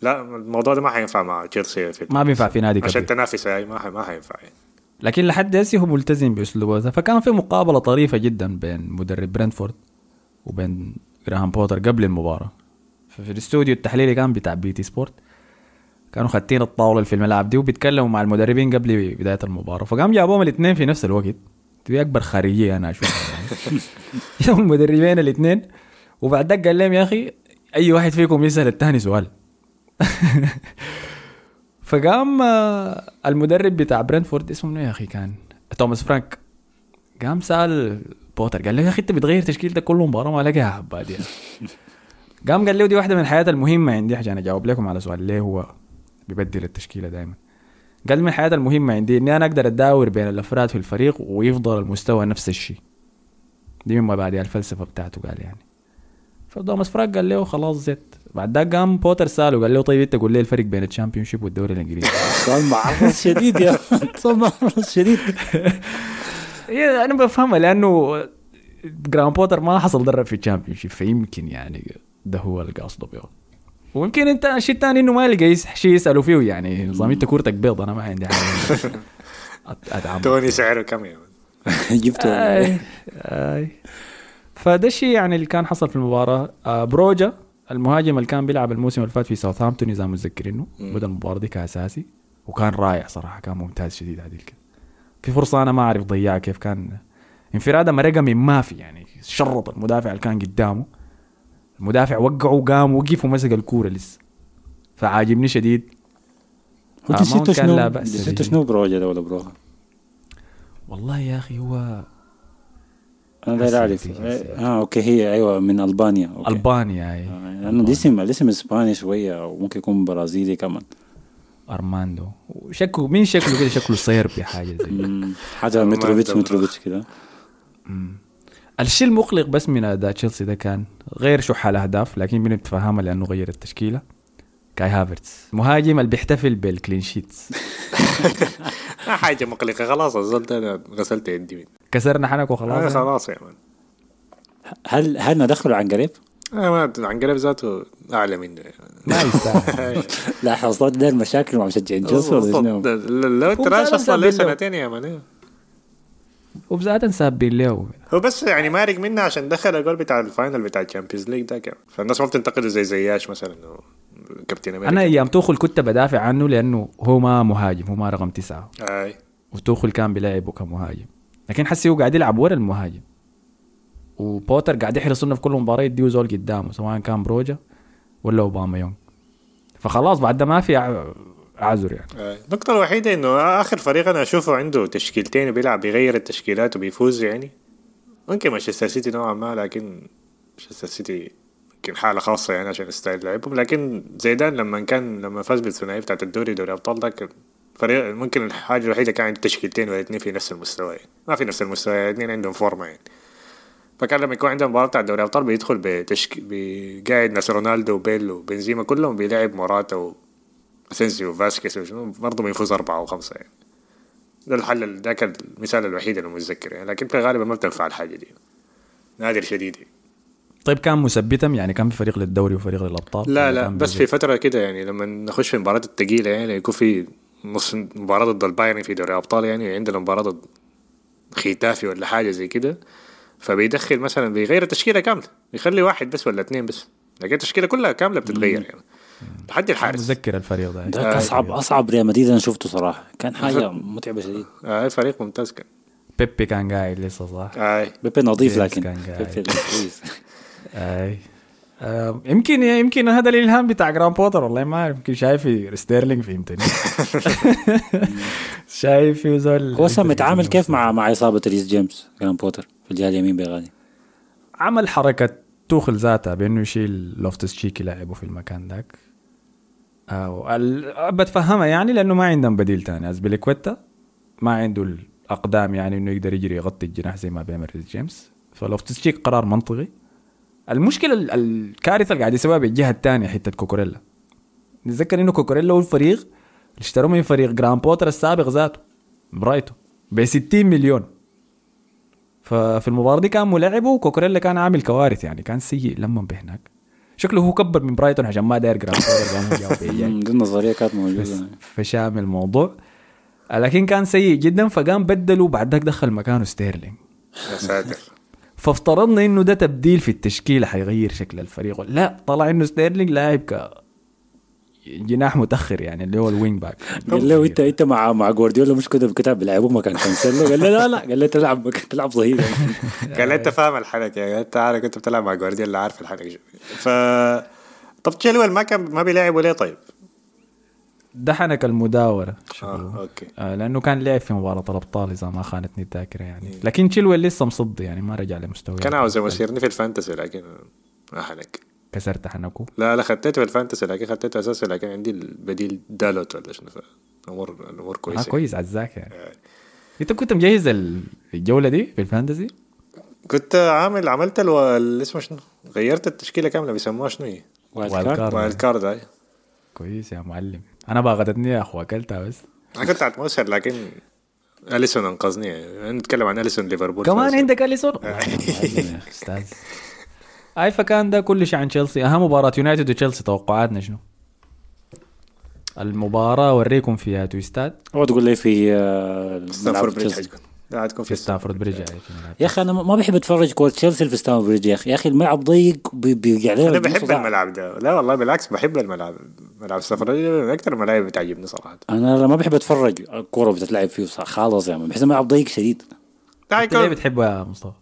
لا الموضوع ده ما حينفع مع تشيلسي في ما بينفع في نادي عشان كبير. تنافس يعني ما ما حينفع يعني لكن لحد هسه هو ملتزم بأسلوبه. ده فكان في مقابلة طريفة جدا بين مدرب برنتفورد وبين جراهام بوتر قبل المباراة. ففي الاستوديو التحليلي كان بتاع BT Sport. كانوا خاتين الطاولة اللي في الملعب دي وبيتكلموا مع المدربين قبل بداية المباراة. فقام جابوهم الاثنين في نفس الوقت. دي أكبر خارجية أنا أشوفها. يعني المدربين الاثنين وبعد ذاك قال لهم يا أخي أي واحد فيكم يسأل الثاني سؤال. فقام آه، المدرب بتاع برنتفورد اسمه منو يا أخي كان؟ توماس فرانك. قام سأل بوتر قال له يا أخي أنت بتغير تشكيلتك كل مباراة ما لقاها عباد يا قام قال له دي واحدة من الحاجات المهمة عندي عشان أجاوب لكم على سؤال ليه هو بيبدل التشكيلة دائما قال من الحاجات المهمة عندي إني أنا أقدر أداور بين الأفراد في الفريق ويفضل المستوى نفس الشيء. دي من مبادئ الفلسفة بتاعته قال يعني. فتوماس فرانك قال له خلاص زت بعد ذاك قام بوتر سأله قال له طيب أنت قول لي الفرق بين ال Championship والدوري الإنجليزي. سؤال معرض شديد يا سؤال معرض شديد. إيه، أنا بفهمها لأنه جرام بوتر ما حصل درب في الشامبيون شيب فيمكن يعني ده هو اللي قصده بيه ويمكن انت الشيء الثاني إنه ما لقى شيء يسألوا فيه يعني نظام انت كورتك بيض أنا ما عندي حاجة. ادعم توني سعره كم يعني جبته. آي. آي. فده الشيء يعني اللي كان حصل في المباراة. آه بروجا المهاجم اللي كان بيلعب الموسم اللي فات في ساوثهامبتون إذا متذكرينه بدا المباراه دي كاساسي وكان رائع صراحة كان ممتاز شديد كده في فرصة أنا ما أعرف ضيعها كيف كان. انفرادة مرقه من ما في يعني شرط المدافع اللي كان قدامه. المدافع وقعه وقام وقف ومسك الكورة لسه. فعاجبني شديد. هو آه، كان شنو به. شنو بروجا ده ولا بروها والله يا أخي هو أنا لا حسن أعرف. آه okay هي أيوه من ألبانيا. okay. ألبانيا هي آه، لأنه الاسم الاسم إسباني شوية وممكن يكون برازيلي كمان. أرماندو. شكله مين شكله كده؟ شكله صيربي حاجة زي. حاجة متروفيتش. متروفيتش كده. الشيء المقلق بس من اداء تشيلسي ده كان غير شح الاهداف لكن بنتفهمها لأنه غير التشكيلة. كاي هافرتس. مهاجم اللي بيحتفل بال clean sheets. ما حاجة مقلقة. خلاص الزول ده أنا غسلت يدي كسرنا حنك آه، وخلاص خلاص يا مان. هل هل ندخله عن قريب؟ آه، ما عن قريب ذاته أعلى منه. ما يستاهل. لا حصلت داير مشاكل مع مشجعين تشيلسي ولا؟ لو انت هو راش فعلاً أصلا ليه. سنتين يا مان وبذات سابين له هو بس يعني مارق منه عشان دخل الجول بتاع الفاينل بتاع الشامبيونز ليج ده كمان فالناس ما بتنتقده زي زياش مثلا إنه كابتن أمريكا أنا أيام توخل كنت بدافع عنه لأنه هو ما مهاجم هو ما رقم تسعة. أي. وتوخل كان بيلعبه كمهاجم. لكن حسي هو قاعد يلعب ورا المهاجم. وبوتر قاعد يحرص إنه في كل مباراة يديه زول قدامه سواء كان بروجا ولا اوباما يونغ فخلاص بعد ما في ع- عذر يعني آي. النقطة الوحيدة إنه آخر فريق أنا أشوفه عنده تشكيلتين وبيلعب بيغير التشكيلات وبيفوز يعني ممكن مانشستر سيتي نوعا ما لكن مانشستر سيتي يمكن حالة خاصة يعني عشان style لعبهم لكن زيدان لما كان لما فاز بالثنائية بتاعت الدوري دوري أبطال ده فريق ممكن الحاجة الوحيدة كان عنده تشكيلتين والاثنين في نفس المستوى يعني. ما في نفس المستوى الاثنين عندهم فورمة يعني فكان لما يكون عندهم مباراة بتاع دوري أبطال بيدخل بتشكيل بقاعد ناس رونالدو وبيل وبنزيما كلهم بيلعب موراتا اسينسيو وفاسكيز وشنو برضه بيفوز أربعة أو خمسة يعني. ده الحل ذاك المثال الوحيد اللي متذكر يعني لكن الغالب ما بتنفع الحاجة دي. نادر شديد. يعني. طيب كان مثبتا يعني كان في فريق للدوري وفريق للأبطال؟ لا ولا لا كان بس في؟ فترة كده يعني لما نخش في المباراة الثقيلة يعني يكون في نص مباراة ضد البايرن في دوري الأبطال يعني عندنا مباراة ضد ختافي ولا حاجة زي كده فبيدخل مثلا بيغير التشكيلة كاملة. بيخلي واحد بس ولا اثنين بس. لكن التشكيلة كلها كاملة بتتغير يعني. لحد الحارس. متذكر الفريق ده. ده اصعب أصعب ريال مدريد أنا شفته صراحة. كان حاجة متعبة شديد. آه فريق ممتاز كان. بيبي كان قاعد لسه صح؟ آه بيبي نظيف لكن كان قاعد. بيبي اي آه، يمكن يمكن هذا الإلهام بتاع جرام بوتر والله ما أعرف يمكن شايف في ستيرلينج فهمتني شايف في زول هو هسه متعامل كيف مع مع إصابة ريس جيمس جرام بوتر في الجهه اليمين بغالي عمل حركة توخل ذاتها بأنه يشيل لوفتس تشيك يلعبه في المكان ذاك. آه بتفهمها يعني لأنه ما عندهم بديل تاني. ازبيليكويتا ما عنده الأقدام يعني إنه يقدر يجري يغطي الجناح زي ما بيعمل ريس جيمس. فلوفتس تشيك قرار منطقي. المشكلة ال- الكارثة اللي قاعد يسويها بالجهة الثانية حتة كوكوريلا. نتذكر إنه كوكوريلا هو الفريق اللي اشتروه من فريق جرام بوتر السابق ذاته برايتون ب 60 مليون ففي المباراة دي كان ملعبه وكوكوريلا كان عامل كوارث يعني كان سيء لما بهناك. شكله هو كبر من برايتون عشان ما داير جرام دي النظريه كانت موجودة. فشام الموضوع. لكن كان سيء جدا فقام بدلوا بعد ذاك دخل مكانه ستيرلينج. يا ساتر. فافترضنا إنه ده تبديل في التشكيلة حيغير شكل الفريق. لا طلع إنه ستيرلينج لاعب ك جناح متأخر يعني اللي هو ال wing back قال له انت إنت مع مع جوارديولا مش كده بكتاب بيلعبوك مكان كانسيلو. قال له لا لا قال له تلعب مكان تلعب ظهير قال لي أنت فاهم الحركة يعني أنت عارف كنت بتلعب مع جوارديولا عارف الحركة. شو. ف طب تشيلويل ما كان ما بيلعبوا ليه طيب؟ ده حنك المداورة. آه شكله أوكي. آه لأنه كان لعب في مباراة الأبطال إذا ما خانتني الذاكرة يعني. لكن تشيلويل لسه مصد يعني ما رجع لمستوى. كان عاوز يمسيرني في الفانتسي لكن ما حنك. كسرت حنكه لا لا خطيته في ال fantasy لكن خطيته اساسي لكن عندي البديل دالوت ولا شنو الأمور الأمور آه كويسة. كويس عزاك يعني. إنت كنت مجهز ال- الجولة دي في ال fantasy كنت عامل عملت ألو... ال- اسمه شنو غيرت التشكيلة كاملة بيسموها شنو هي؟ wild card. wild كويس يا معلم. أنا باغتتني يا اخو أكلتها بس. أنا كنت اتموسر لكن أليسون أنقذني. يعني نتكلم عن أليسون ليفربول. كمان. عندك أليسون؟ أستاذ. أي فكان ده كل شيء عن تشيلسي أهم مباراة يونايتد وتشيلسي توقعاتنا شنو؟ المباراة وريكم فيها twist ات هو تقول لي في آه، ستانفورد بريدج. حتكون في ستانفورد بريدج. يا أخي أنا ما بحب أتفرج كورة تشيلسي في ستانفورد بريدج يا أخي يا أخي الملعب ضيق بي- بيرجع لنا أنا بحب. الملعب ده لا والله بالعكس بحب الملعب ملعب السفر من أكثر الملاعب بتعجبني صراحة أنا ما بحب أتفرج الكوره بتتلعب فيه خالص يعني بحس الملعب ضيق شديد ليه بتحبه يا مصطفى؟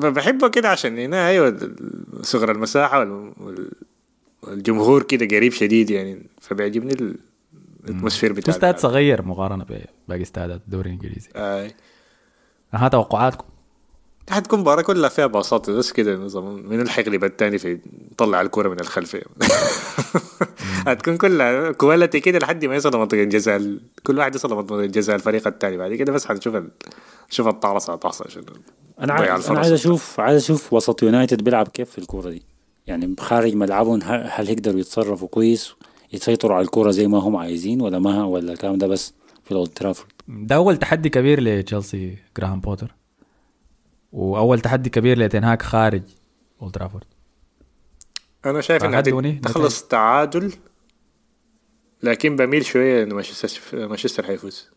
بحبه كده عشان هنا أيوه صغر المساحة وال- وال- والجمهور كده قريب شديد يعني فبيعجبني ال- ال atmosphere هو بتاع استاد. صغير مقارنة بباقي استادات الدوري الانجليزي آي. ها توقعاتكم حتكون مباراة كلها فيها باصات بس كده نظام من الحق اللي التاني في طلع الكرة من الخلف هتكون كلها quality كده لحد ما يوصل لمنطقة الجزاء ال- كل واحد يوصل لمنطقة الجزاء الفريق التاني. بعد كده بس حنشوف ال... شوف الطعرصة هتحصل عشان أنا عايز. أنا عايز أشوف عايز أشوف وسط يونايتد بيلعب كيف في الكورة دي. يعني خارج ملعبهم هل هل يقدروا يتصرفوا كويس يسيطروا على الكورة زي ما هم عايزين ولا ما ولا الكلام ده بس في الأولد ترافورد؟ ده أول تحدي كبير لتشيلسي جراهام بوتر. وأول تحدي كبير لتنهاك خارج اولد ترافورد أنا شايف إنها تخلص تعادل لكن بميل شوية انه مانشستر مانشستر حيفوز.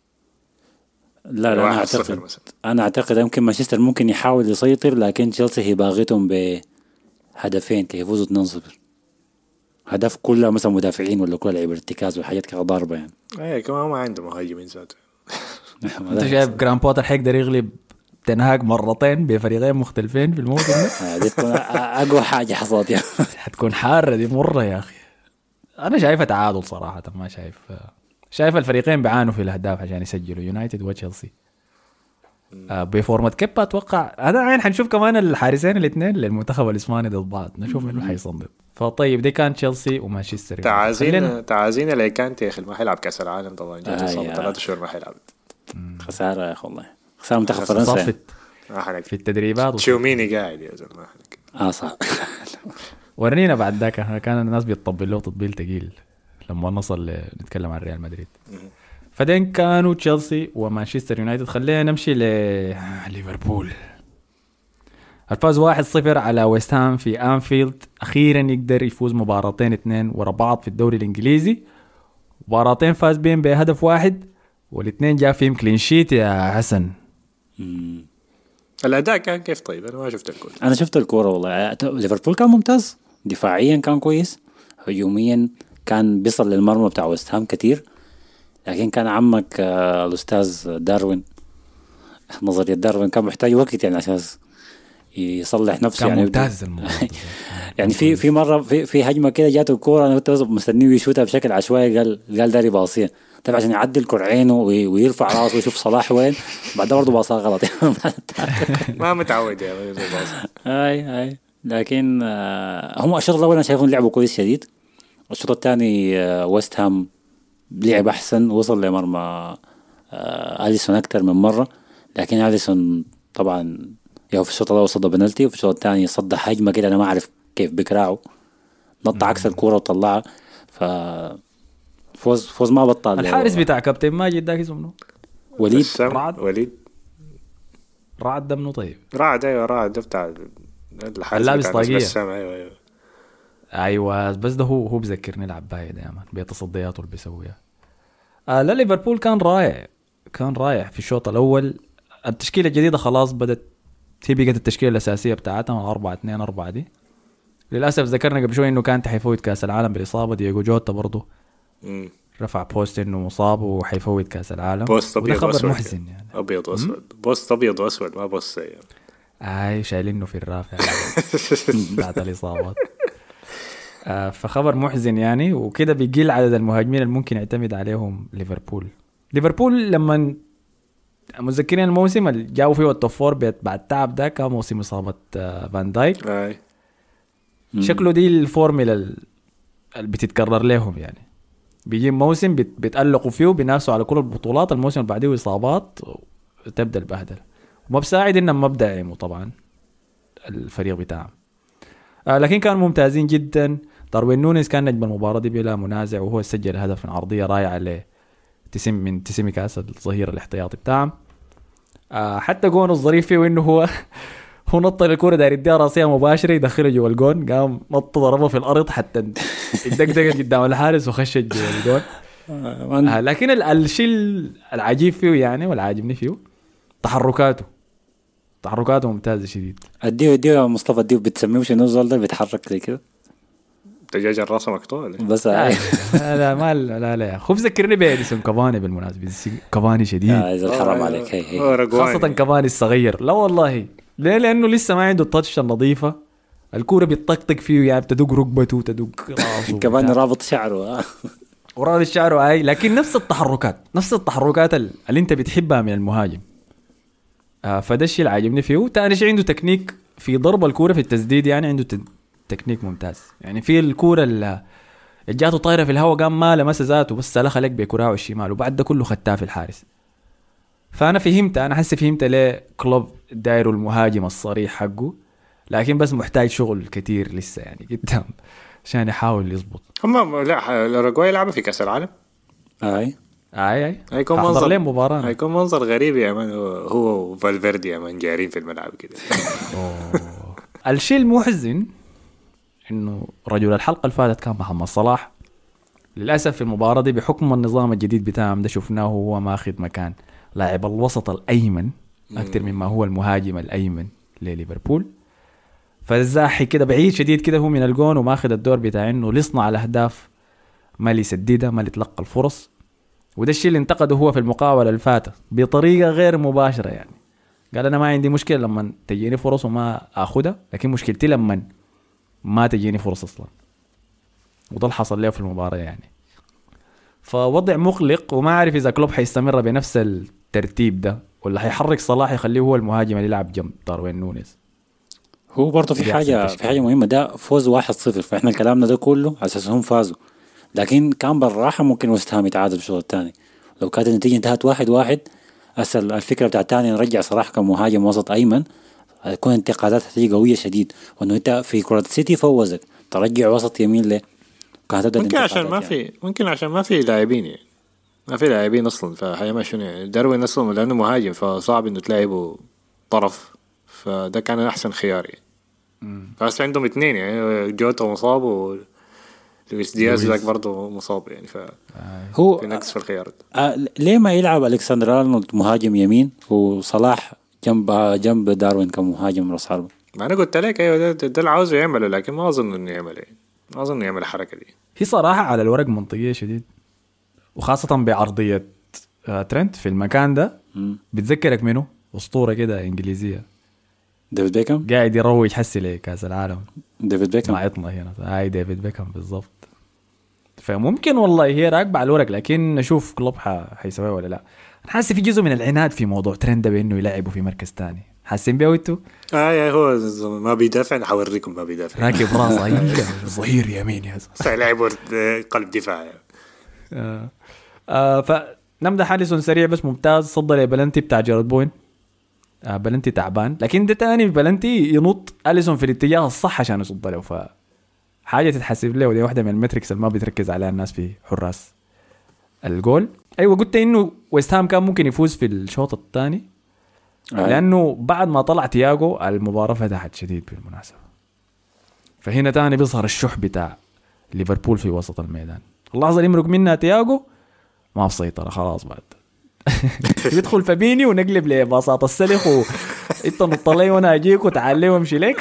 لا لا أنا اعتقد أنا أعتقد يمكن مانشستر ممكن يحاول يسيطر لكن تشيلسي هي باغتهم بهدفين كي يفوزوا 2-0 هدف كلها مثلا مدافعين ولا كلها لعيبة ارتكاز وحاجات كده ضاربة يعني. اي كمان ما عنده مهاجمين ذاته. أنت شايف جراهام بوتر حيقدر يغلب تنهاك مرتين بفريقين مختلفين في الموسم ده. دي تكون أقوى حاجة حصلت حتكون حارة دي مرة يا أخي. أنا شايفها تعادل صراحة ما شايف شايف الفريقين بيعانوا في الأهداف عشان يسجلوا. يونايتد وتشيلسي. آه، بفورمة كيبا أتوقع هذا عين حنشوف كمان الحارسين الاثنين للمنتخب الإسباني ضد بعض. نشوف منو حيصمم فطيب دي كان تشيلسي ومانشستر تعازينا تعازينا لكانتي يا أخي ما حيلعب كأس العالم طبعا. آه، اصابه. ثلاث شهور ما حيلعب. خسارة يا أخي والله. خساره منتخب فرنسا. صفت. في التدريبات. تشوميني قاعد يا زلمة؟ آه صح. ورنينا بعد ذاك. كان الناس بيطبل له تطبيل ثقيل لما نصل نتكلم عن ريال مدريد. فدين كانوا تشيلسي ومانشستر يونايتد. خلينا نمشي لليفربول الفاز 1-0 على ويست هام في أنفيلد. أخيرا يقدر يفوز مباراتين اثنين ورا بعض في الدوري الإنجليزي. مباراتين فاز بين بهدف واحد والاثنين جاء فيهم clean sheet يا حسن. مم. الأداء كان كيف طيب؟ أنا ما شفت الكل أنا شفت الكورة والله. ليفربول كان ممتاز. دفاعيا كان كويس. هجوميا كان بيصل للمرمى بتاع ويست هام كتير. لكن كان عمك آه، الأستاذ داروين. نظرية داروين كان محتاج وقت يعني عشان يصلح نفسه كان يعني. ممتاز يعني في في مرة في في هجمة كده جاته الكورة. أنا كنت مستنيه يشوتها بشكل عشوائي. قال قال داري باصيه طيب عشان يعدل كرعينه وي- ويرفع راسه ويشوف صلاح وين. بعدها برضه باصها غلط. ما متعود يا الباص. أي أي. لكن آه، هم الشوط الأول أنا شايفهم لعبوا كويس شديد. الشوط الثاني آه، ويست هام لعب أحسن وصل لمرمى آه، أليسون أكثر من مرة. لكن أليسون طبعا يا في الشوط الأول صد بنالتي وفي الشوط الثاني صد هجمة كده أنا ما أعرف كيف بكراعه نط عكس الكورة وطلعها. ف فوز فوز ما بطل. الحارس بتاع كابتن ماجد ذاك اسمه منو؟ وليد. رعد. وليد. رعد ده منو طيب؟ رعد أيوه رعد ده بتاع الحارس اللابس طاقية. بسام أيوه أيوه. أيوه بس ده هو هو بذكرني العباية دائما بتصدياته اللي بيسويها. آه لا ليفربول كان رائع كان رائع في الشوط الأول. التشكيلة الجديدة خلاص بدت هي بقت التشكيلة الأساسية بتاعتها 4 2 4 دي. للأسف ذكرنا قبل شوي إنه كانت حيفوت كأس العالم بالإصابة دييجو جوتا برضه مم. رفع post إنه مصاب وحيفوت كأس العالم. post وده ابيض خبر وأسود. محزن يعني. أبيض وأسود. post أبيض وأسود ما post يعني. اي شايلينه في الرافع. بعد الإصابات. آه، فخبر محزن يعني. وكده بيقل عدد المهاجمين اللي ممكن يعتمد عليهم ليفربول. ليفربول لما متذكرين الموسم اللي جاوا فيه ال top four بعد تعب ده كان موسم إصابة آه، فان دايك. أي. شكله دي الفورميلا ال- اللي بتتكرر لهم يعني. بيجي موسم بيت- بيتألقوا فيه بينافسوا على كل البطولات الموسم اللي بعديه إصابات وتبدا البهدلة. وما بساعد انهم ما بدعموا طبعا الفريق بتاعهم آه لكن كانوا ممتازين جدا. داروين نونيز كان نجم المباراة دي بلا منازع وهو سجل هدف من عرضية رائعة ل تسم من تسميكاس الظهير الاحتياطي بتاعهم آه حتى جون الظريف فيه إنه هو هو نط الكورة داير يديها راسية مباشرة يدخلها جوا الجون. قام نط ضربها في الأرض حتى اتدقدقت قدام الحارس وخشت جوا الجون. آه لكن ال- الشيء العجيب فيه يعني والعاجبني فيه تحركاته. تحركاته ممتازة شديد. اديه اديه يا مصطفى اديه بتسميه شنو الزول ده؟ بيتحرك زي كده؟ دجاجة راسها مقطوع؟ بس لا آه لا ما لا لا أخي ذكرني بإديسون كافاني بالمناسبة. كافاني شديد. إذا الحرام عليك. هي هي. خاصة كافاني الصغير. لا والله. ليه؟ لأنه لسه ما عنده التاتش النظيفة. الكورة بيطقطق فيه يعني تدق ركبته تدق راسه. كمان. رابط شعره آه. وراضي الشعر هاي لكن نفس التحركات نفس التحركات ال- اللي أنت بتحبها من المهاجم. آه فده الشيء اللي عاجبني فيه. تاني شيء عنده تكنيك في ضرب الكورة في التسديد يعني عنده تكنيك ممتاز. يعني في الكورة اللي جاته طايرة في الهواء قام ما لمس ذاته بس سلخها لك بكراعه الشمال وبعد ده كله خدتها في الحارس. فأنا فهمت أنا حسي فهمت ليه كلوب دايروا المهاجم الصريح حقه لكن بس محتاج شغل كتير لسه يعني قدام عشان يحاول يظبط. هم لا الأوروغواي لعبوا في كأس العالم. أي. أي أي. هيكون منظر لهم مباراة. هيكون منظر غريب يا مان هو وفالفيردي يا مان جارين في الملعب كده. الشيء المحزن إنه رجل الحلقة اللي فاتت كان محمد صلاح للأسف في المباراة دي بحكم النظام الجديد بتاعهم ده شفناه هو ماخذ مكان. لاعب الوسط الأيمن أكثر مما هو المهاجم الأيمن لليفربول. فالزاحي كده بعيد شديد كده هو من الجون وماخذ الدور بتاع إنه ليصنع الأهداف ما اللي يسددها ما اللي يتلقى الفرص. وده الشيء اللي انتقده هو في المقاولة اللي فاتت بطريقة غير مباشرة يعني. قال أنا ما عندي مشكلة لما تجيني فرص وما اخدها لكن مشكلتي لما ما تجيني فرص أصلا. وده اللي حصل له في المباراة يعني. فوضع مقلق وما عارف إذا كلوب حيستمر بنفس الترتيب ده ولا حيحرك صلاح يخليه هو المهاجم اللي يلعب جنب داروين نونيز؟ هو برضه في حاجة في حاجة مهمة ده فوز 1-0 فإحنا كلامنا ده كله على أساس هم فازوا. لكن كان بالراحة ممكن وست هام يتعادل في الشوط الثاني. لو كانت النتيجة انتهت واحد واحد هسه الفكرة بتاعت تاني نرجع صلاح كمهاجم وسط أيمن. هتكون انتقادات هتيجي قوية شديد. وإنه أنت في كرة السيتي فوزك. ترجع وسط يمين ليه؟ كانت ممكن عشان ما يعني. في ممكن عشان ما في لاعبين يعني. ما في لاعبين أصلا فحيما شنو يعني. داروين أصلا لأنه مهاجم فصعب إنه تلعبه طرف. فده كان أحسن خيار يعني. فهسه عندهم اثنين يعني جوتا مصاب و لويس دياز. ذاك برضه مصاب يعني. ف هو في نقص في الخيار. آه ليه ما يلعب ألكسندر أرنولد مهاجم يمين وصلاح جنب آه جنب داروين كمهاجم راس حربة؟ ما أنا قلت لك أيوه ده, ده, اللي عاوزه يعمله لكن ما أظن إنه يعمل يعني. ما أظن يعمل الحركة دي. هي صراحة على الورق منطقية شديد. وخاصة بعرضية آه، ترنت في المكان ده. بتذكرك منه؟ أسطورة كده إنجليزية. ديفيد بيكم قاعد يروج حسي لكأس العالم. ديفيد بيكم مع عطنا هنا. هاي ديفيد بيكهام بالضبط. فممكن والله هي راكبة على الورق لكن نشوف كلوب حيسويها ولا لا. أنا حاسس في جزء من العناد في موضوع ترنت ده بأنه يلعبوا في مركز تاني. حاسين بيه أنتوا آه يا هو ما بيدافع أنا حوريكم ما بيدافع. راكب راسه ظهير يمين يا زلمه سيلعبوا قلب دفاع. يعني. آه. آه فنمدح اليسون سريع بس ممتاز. صد لي بلنتي بتاع جارود بوين. آه بلنتي تعبان. لكن ده تاني بلنتي ينط أليسون في الاتجاه الصح عشان يصد له. ف حاجة تتحسب له ودي واحدة من ال metrics اللي ما بتركز عليها الناس في حراس الجول. أيوه قلت إنه ويست هام كان ممكن يفوز في الشوط الثاني آه. لأنه بعد ما طلع تياجو المباراة فتحت شديد بالمناسبة. فهنا تاني بيظهر الشح بتاع ليفربول في وسط الميدان. اللحظة اللي يمرق منها تياجو ما في سيطره خلاص بعد. يدخل فابيني ونقلب لباصات السلخ و انت نط لي وأنا أجيك وتعال لي وأمشي لك.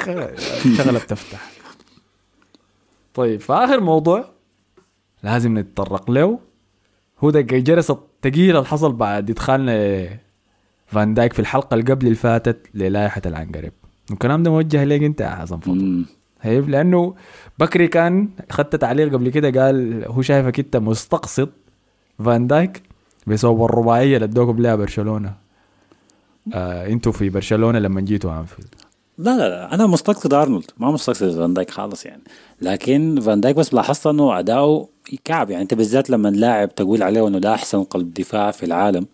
شغلة بتفتح. طيب فاخر موضوع لازم نتطرق له. هو ده الجرس الثقيل اللي حصل بعد إدخالنا فان دايك في الحلقة اللي قبل اللي فاتت للائحة العنقريب. الكلام ده موجه ليك أنت يا حسن فضل. طيب، لأنه بكري كان خدت تعليق قبل كده قال هو شايفك أنت مستقصد فان دايك بسبب الرباعيه اللي ادوكم لها برشلونه آه أنتوا في برشلونة لما جيتوا أنفيلد. لا لا لا أنا مستقصد أرنولد. ما مستقصد فان دايك خالص يعني. لكن فان دايك بس لاحظت إنه أداؤه كعب يعني. أنت بالذات لما لاعب تقول عليه إنه ده أحسن قلب دفاع في العالم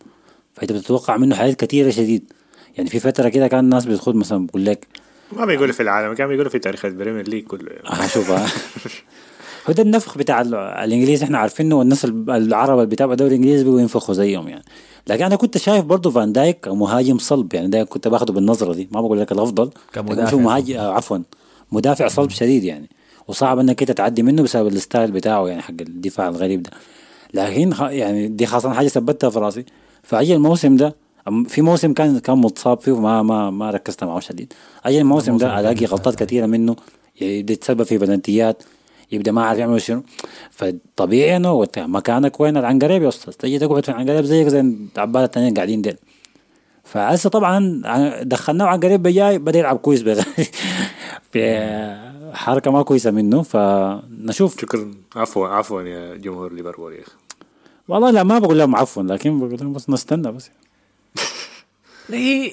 فأنت بتتوقع منه حاجات كثيرة شديد. يعني في فترة كده كان الناس بتدخل مثلا بقول لك ما بيقولوا في العالم كان بيقولوا في تاريخ البريمير ليج كله. يعني. شوف آه. هو ده النفخ بتاع ال- الإنجليز إحنا عارفينه والناس ال- العرب اللي بيتابعوا الدوري الانجليزي بيبقوا ينفخوا زيهم يعني. لكن أنا كنت شايف برضه فان دايك مهاجم صلب يعني ده كنت باخده بالنظرة دي ما بقول لك الأفضل كمدافع مهاجم عفوا مدافع صلب شديد يعني. وصعب إنك أنت تعدي منه بسبب ال style بتاعه يعني حق الدفاع الغريب ده. لكن يعني دي خاصة حاجة ثبتها في راسي. فاجي الموسم ده في موسم كان كان متصاب فيه وما ما ما ركزت معه شديد. أجي الموسم ده ألاقي غلطات كثيره منه يتسبب في بلنتيات. يبدأ ما عارف يعمل شنو. فطبيعي إنه مكانك وين؟ العنقريب يا أستاذ. تجي تقعد في العنقريب زيك زي العباده التانيين قاعدين ديل فهسه طبعا دخلناه عنقريب بجاي بدأ يلعب كويس حركة ما كويسة منه. فنشوف. شكرا. عفوا عفوا يا جمهور ليفربول يا أخي. والله لا ما بقول لهم عفوا لكن بقول لهم بس نستنى بس. هي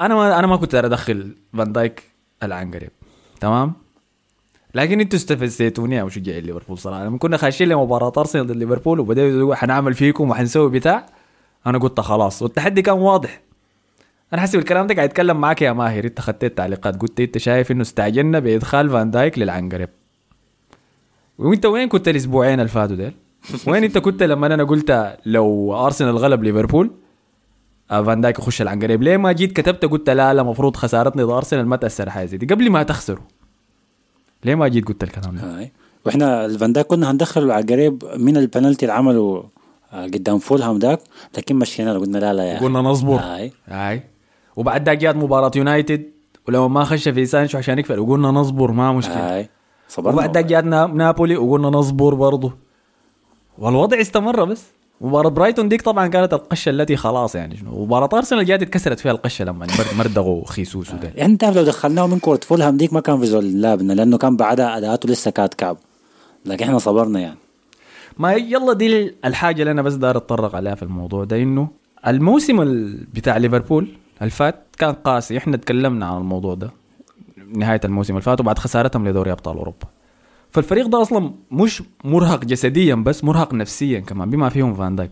أنا ما أنا ما كنت أدخل فان دايك العنقريب. تمام؟ لكن أنتوا استفزيتوني يا مشجعين ليفربول صراحة. لما كنا خاشين لمباراة أرسنال ضد ليفربول وبدأوا يقولوا حنعمل فيكم وحنسوي بتاع أنا قلت خلاص. والتحدي كان واضح. أنا حاسس الكلام ده قاعد أتكلم معاك يا ماهر. أنت خدت تعليقات. قلت أنت شايف إنه استعجلنا بإدخال فان دايك للعنقريب. وأنت وين كنت الأسبوعين اللي فاتوا ديل؟ وين أنت كنت لما أنا قلت لو أرسنال غلب ليفربول آه، فان دايك يخش العنقريب؟ ليه ما جيت كتبت قلت لا لا المفروض خسارتنا ضد أرسنال ما تأثر حاجة دي. قبل ما تخسروا. ليه ما جيت قلت الكلام ده؟ وإحنا فان دايك كنا هندخله العنقريب من البنالتي اللي عمله آه، قدام فولهام داك لكن مشينا له قلنا لا لا يا. قلنا نصبر. هاي. هاي. وبعد ذاك جات مباراة يونايتد ولما ما خش في سانشو عشان يكفل وقلنا نصبر ما مشكلة. هاي. صبرنا وبعد ذاك جات نا- نابولي وقلنا نصبر برضه والوضع استمر بس. مباراة برايتون ديك طبعا كانت القشة التي خلاص يعني شنو. مباراة أرسنال جات اتكسرت فيها القشة لما مر- مردغوا خيسوس وده يعني أنت لو دخلناه من كرة فولهام ديك ما كان في زول لابنا لأنه كان بعدها أداءاته لسه كانت كعب. لكن إحنا صبرنا يعني. ما يلا دي الحاجة اللي أنا بس دار أتطرق عليها في الموضوع ده إنه الموسم ال- بتاع ليفربول الفات كان قاسي. إحنا تكلمنا عن الموضوع ده نهاية الموسم الفات وبعد خسارتهم لدوري أبطال أوروبا. فالفريق ده أصلا مش مرهق جسديا بس مرهق نفسيا كمان بما فيهم فان دايك.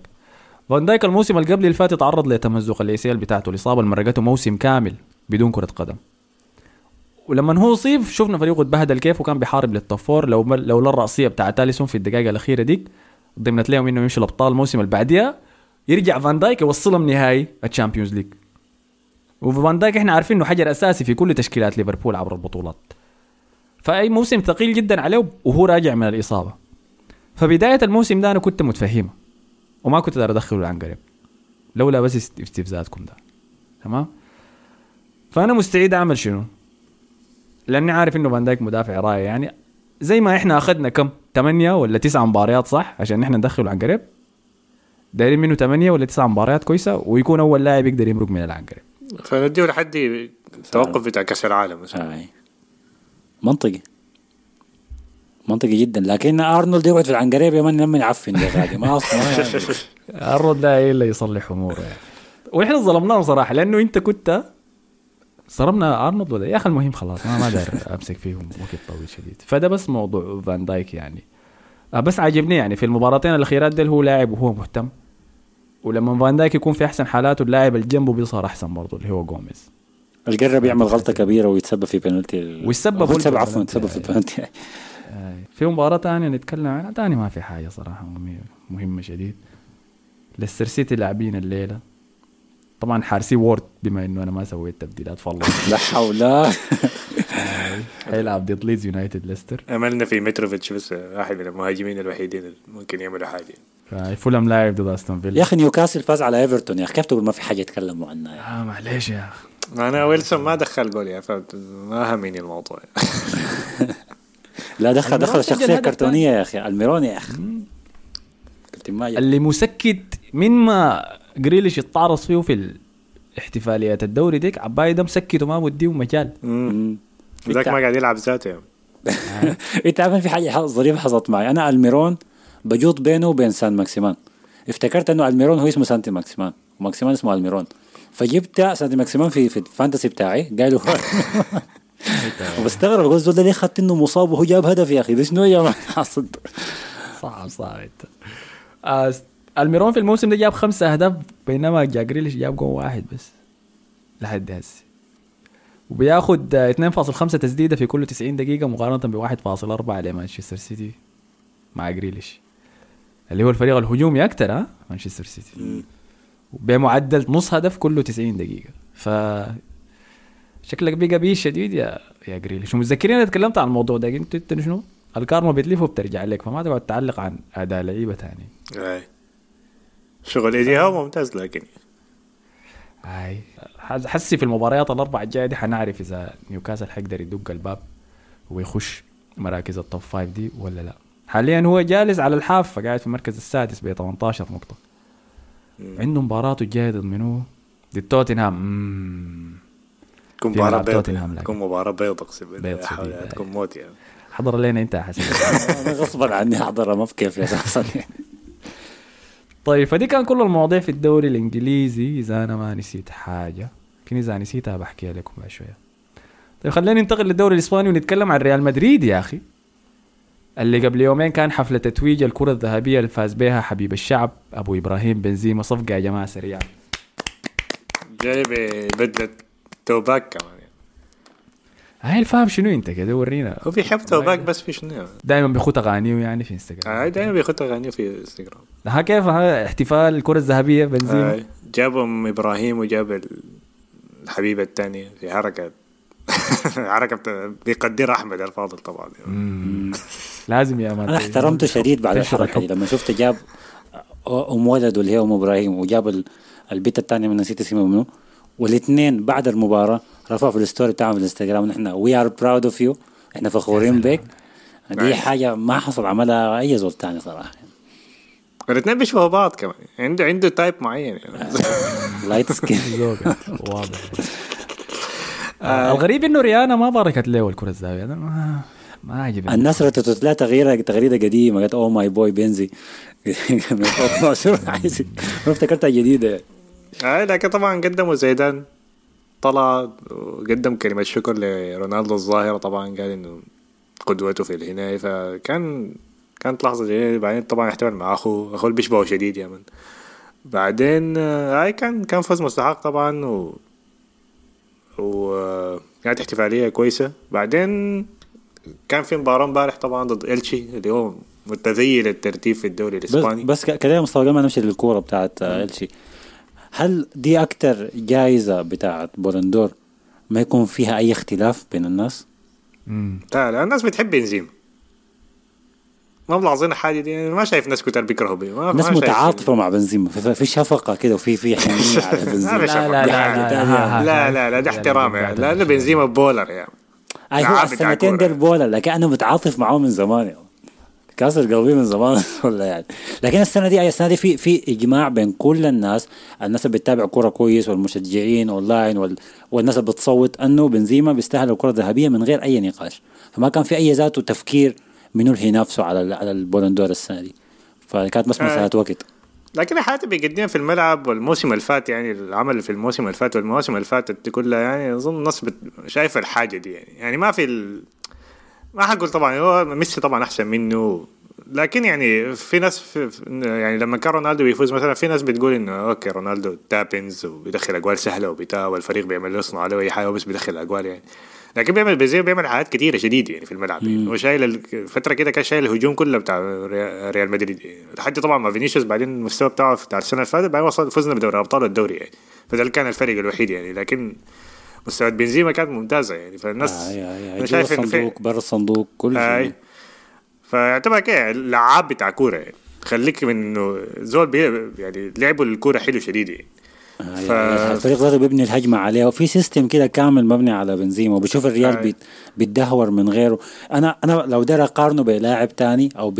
فان دايك الموسم اللي قبل اللي فات تعرض لتمزق الأي بتاعته الاصابه اللي مرقته موسم كامل بدون كرة قدم. ولما هو اصيب شفنا فريقه اتبهدل كيف وكان بيحارب لل top four. لو لولا الرأسية بتاعت اليسون في الدقائق الأخيرة ديك ضمنت لهم انه يمشي الأبطال الموسم اللي بعديها يرجع فان دايك يوصلهم نهائي الشامبيونز ليج. وفان دايك إحنا عارفين إنه حجر أساسي في كل تشكيلات ليفربول عبر البطولات. فأي موسم ثقيل جدا عليه وهو راجع من الإصابة. فبداية الموسم ده أنا كنت متفهمه وما كنت أقدر أدخله العنقريب. لولا بس است- استفزازكم ده. تمام؟ فأنا مستعد أعمل شنو؟ لأني عارف إنه فان دايك مدافع راي يعني. زي ما إحنا أخذنا كم؟ ثمانية ولا تسعة مباريات صح؟ عشان إحنا ندخله عن قريب. دايرين منه ثمانية ولا تسعة مباريات كويسة ويكون أول لاعب يقدر يمرق من العنقريب فنديه لحد التوقف بتاع كأس العالم. مثلا هاي منطقي. منطقي جدا. لكن أرنولد يقعد في العنقريب يا من لما يعفن ده غادي. ما أصلا ده إيه اللي يصلح أموره يعني. وإحنا ظلمناه صراحة لأنه أنت كنت ظلمنا أرنولد ولا يا أخي المهم خلاص ما ما داير أمسك فيهم وقت طويل شديد. فده بس موضوع فان دايك يعني. آه، بس عاجبني يعني في المباراتين الأخيرات ديل هو لاعب وهو مهتم. ولما فان دايك يكون في أحسن حالاته اللاعب اللي جنبه بيظهر أحسن برضه اللي هو جوميز. القرب يعمل غلطة كبيرة ويتسبب في بنالتي ويتسبب هو هو يتسبب في عفوا. يتسبب في البنالتي آي. في مباراة تانية نتكلم عنها. تاني ما في حاجة صراحة مهمة- شديد. ليستر سيتي لاعبين الليلة. طبعا حارسي وورد بما إنه أنا ما سويت تبديلات فالله. لا حول. حيلعب ضد ليدز يونايتد ليستر. املنا في متروفيتش بس واحد من المهاجمين الوحيدين اللي ممكن يعملوا حاجة. فولهام لاعب ضد أستون فيلا. يا أخي نيوكاسل فاز على إيفرتون. يا أخي كيف تقول ما في حاجة يتكلموا عنها يا أخي؟ آه معليش يا أخي. أنا ويلسون ما دخل جول يا فهمت؟ ما همني الموضوع. لا دخل دخل شخصية كرتونية يا أخي الميرون يا أخي. اللي مسكت من ما جريليش يتعرص فيه في احتفاليات الدوري ديك عباي ده مسكت وما مديه مجال. ذاك ما قاعد يلعب ذاته. يا انت عارف في حاجة ظريفة حصلت معي. أنا ألميرون بجوط بينه وبين سان ماكسيمان. افتكرت إنه ألميرون هو اسمه سانتي ماكسيمان وماكسيمان اسمه ألميرون. فجبت سانتي ماكسيمان في في ال fantasy بتاعي قالوا وبستغرب أقول الزول ده ليه خدت إنه مصاب وهو جاب هدف يا أخي؟ ده شنو يا حاصل صعب صعب. انت آه الميرون في الموسم ده جاب خمسة أهداف بينما جا جريليش جاب جون واحد بس. لحد هسه. وبياخد آه، 2.5 تسديدة في كل 90 دقيقة مقارنة ب 1.4 لمانشستر سيتي مع جريليش. اللي هو الفريق الهجومي أكثر ها؟ مانشستر سيتي. بمعدل نص هدف كله 90 دقيقة. ف شكلك بقى بيه شديد يا يا جريليش ومتذكرين أنا تكلمت عن الموضوع ده؟ قلت انت شنو؟ الكارما بتلف وبترجع لك فما تقعد تعلق عن اداء لعيبة ثاني أي. شغل إيدي هاو ممتاز لكن حس- حسي في المباريات الاربعه الجاية دي حنعرف إذا نيوكاسل حيقدر يدق الباب ويخش مراكز ال top five دي ولا لا. حاليا هو جالس على الحافة قاعد في المركز السادس ب 18 نقطة. عنده مباراته الجايه ضد منو؟ ضد توتنهام. تكون مباراة ملعب بيض توتنهام لكن. تكون مباراة بيض اقسم بالله. تكون موت يعني حضر لنا أنت أنا غصبا عني أحضرها ما بكيف أساسا طيب فدي كان كل المواضيع في الدوري الإنجليزي إذا أنا ما نسيت حاجة لكن إذا نسيتها بحكيها لكم بعد شوية طيب خلينا ننتقل للدوري الإسباني ونتكلم عن ريال مدريد يا أخي اللي قبل يومين كان حفلة تتويج الكرة الذهبية اللي فاز بها حبيب الشعب أبو إبراهيم بنزيما صفقة يا جماعة سريعة. جاي ببدلة توباك كمان. يعني. هاي الفهم شنو أنت كده؟ ورينا. هو بيحب توباك بس في شنو؟ دائما بيخوت أغانيه يعني في إنستغرام. هاي دايما بيخط اغاني في إنستغرام. ها كيف؟ ها احتفال الكرة الذهبية بنزيما جابوا ام إبراهيم وجاب ال- الحبيبة الثانية في حركة. حركة بت- بيقدرها أحمد الفاضل طبعا. لازم يا man أنا احترمته شديد بعد الحركة دي. لما شفت جاب أم ولد اللي هي أم إبراهيم وجاب ال- البنت الثانية من نسيت اسمها منو. والاثنين بعد المباراة رفعوا في ال story بتاعهم في الانستغرام نحن we are proud of you إحنا فخورين بك. دي. حاجة ما حصل عملها أي زول تاني صراحة. الاثنين بيشبهوا بعض كمان. عنده عنده type معين يعني. light skin واضح. آه، الغريب إنه ريانا ما باركت له الكرة أنا ما عجبني. الناس ردت لها تغييره تغريدة قديمة قالت oh my boy بنزي. ما افتكرتها جديدة. يعني. هاي لكن طبعا قدموا زيدان. طلع وقدم كلمة شكر لرونالدو الظاهرة. طبعا قال إنه قدوته في الهناية. فكان كانت لحظة جميلة بعدين طبعا احتفل مع أخوه. أخوه اللي بيشبهه شديد يا من بعدين آه، هاي كان كان فوز مستحق طبعا. و و آه، كانت احتفالية كويسة. بعدين كان في مباراة امبارح طبعا ضد إلشي اللي هو متذيل الترتيب في الدوري بس الإسباني بس ك- كده مصطفى قبل ما نمشي للكورة بتاعت آه، إلشي هل دي أكتر جائزه بتاعت بولندور ما يكون فيها أي اختلاف بين الناس؟ مم. لا لا الناس بتحب بنزيما ما ملاحظين حاجة دي يعني ما شايف ناس كتار بيكرهوا بيه شايف- متعاطفة مع بنزيما في, في شفقة كده وفي في حنيه على ما بنزيما. لا، لا، لا، ها. لا لا لا ده احترام يعني لأنه بنزيما بولر يعني أي هو لعاب بتاع السنتين. ديل بولا لكن أنا متعاطف معاه من زمان يعني. كاسر قلبي من زمان ولا يعني. لكن السنة دي السنة دي في في إجماع بين كل الناس. الناس اللي بتتابع كورة كويس والمشجعين اونلاين وال والناس اللي بتصوت إنه بنزيما بيستاهل الكرة الذهبية من غير أي نقاش. فما كان في أي ذاته تفكير منو اللي ينافسه على على البولندور السنة دي. فكانت بس مساله وقت. لكن حياته بيقدمها في الملعب والموسم اللي فات يعني العمل في الموسم اللي فات والمواسم اللي فاتت كلها يعني أظن الناس شايفة الحاجة دي يعني. يعني ما في ال... ما حقول طبعا هو ميسي طبعا أحسن منه. لكن يعني في ناس في يعني لما كان رونالدو بيفوز مثلا في ناس بتقول إنه okay رونالدو tap-ins وبيدخل أجوال سهلة وبتاع والفريق بيعمل يصنع عليه أي حاجة وبس بيدخل أجوال يعني. لكن بيعمل بنزيما بيعمل حاجات كتيرة شديد يعني في الملعب. يعني هو شايل فترة كده كان شايل الهجوم كله بتاع ريال مدريد. يعني. لحد طبعا ما فينيسيوس بعدين المستوى بتاعه بتاع السنة اللي فاتت بعدين وصل فزنا بدوري أبطال الدوري يعني. فده كان الفرق الوحيد يعني. لكن مستوى بنزيما كانت ممتازة يعني. فالناس آه هي أنا هي شايف الصندوق برا الصندوق كل هاي شيء فيعتبر كده لعاب بتاع كورة يعني. خليك من إنه زول يعني لعبوا الكورة حلو شديد يعني. ف... ف- الفريق ذاته بيبني الهجمة عليه وفي system كده كامل مبني على بنزيما وبشوف الريال. بيت... بيتدهور من غيره. أنا أنا لو دار أقارنه بلاعب تاني أو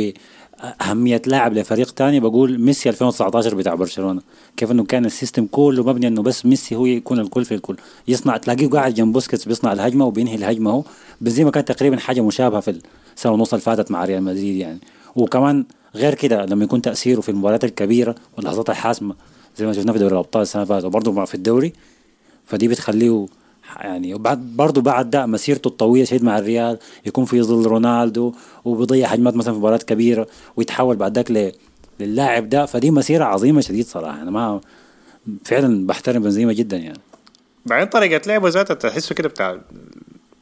بأهمية لاعب لفريق تاني بقول ميسي 2019 بتاع برشلونة. كيف إنه كان ال system كله مبني إنه بس ميسي هو يكون الكل في الكل. يصنع تلاقيه قاعد جنب بوسكيتس بيصنع الهجمة وبينهي الهجمة هو. بنزيما كان تقريبا حاجة مشابهة في السنة ونص اللي فاتت مع ريال مدريد يعني. وكمان غير كده لما يكون تأثيره في المباريات الكبيرة واللحظات الحاسمة زي ما شفنا في دوري الأبطال السنة اللي فاتت وبرضه في الدوري. فدي بتخليه يعني وبعد برضه بعد ده مسيرته الطويلة شديد مع الريال يكون في ظل رونالدو وبيضيع هجمات مثلا في مباريات كبيرة ويتحول بعد ذاك للاعب ده. فدي مسيرة عظيمة شديد صراحة. أنا ما فعلا بحترم بنزيما جدا يعني. بعدين طريقة لعبة ذاتها تحسه كده بتاع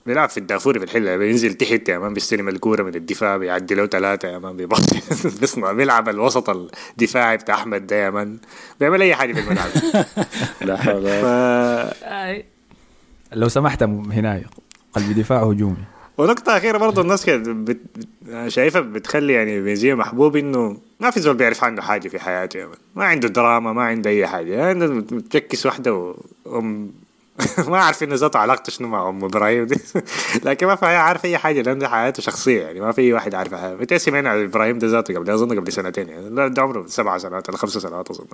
بيلعب في الدافوري في الحلة بينزل تحت يا man بيستلم الكورة من الدفاع بيعدي له ثلاثة يا man بيباصي بيصنع بيلعب الوسط الدفاعي بتاع أحمد ده يا man. بيعمل أي حاجة في الملعب. لا حول ولا ف... لو سمحت هنا قلب دفاع هجومي. ونقطة أخيرة برضه الناس كده بت... شايفة بتخلي يعني بنزيما محبوب إنه ما في زول بيعرف عنه حاجة في حياته يا man. ما عنده دراما ما عنده أي حاجة. يعني بتجكس واحدة و... ما عارف انه ذاته علاقته شنو مع أم إبراهيم دي. لكن ما في عارف أي حاجة لأنه حياته شخصية يعني ما في أي واحد عارف حاجة متى سمعنا عن إبراهيم ده ذاته قبل أظن قبل سنتين يعني. ده عمره سبع سنوات ولا خمس سنوات أظن.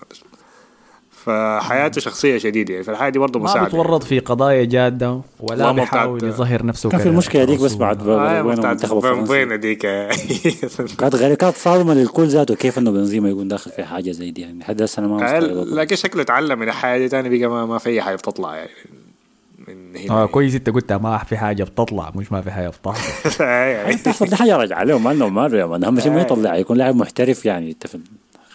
فحياته شخصية شديدة يعني فالحاجه دي برضه ما مساعدة. بيتورط في قضايا جادة ولا ما بيحاول يظهر نفسه كان في المشكلة ديك بس. بعد آه وين بتاعت المنتخب الفرنسي؟ ديك كانت غير كانت صادمه للكل ذاته كيف إنه بنزيما يكون داخل في حاجة زي دي يعني لحد هسه أنا ما لكن شكله اتعلم من الحياة دي تاني بقى ما, ما في أي حاجة بتطلع يعني من هنا. آه كويس أنت قلت ما في حاجة بتطلع مش ما في حاجة بتحصل يعني تحصل دي حاجة راجعة عليهم وماله يا مان اهم شيء ما يطلع يكون لاعب محترف يعني أنت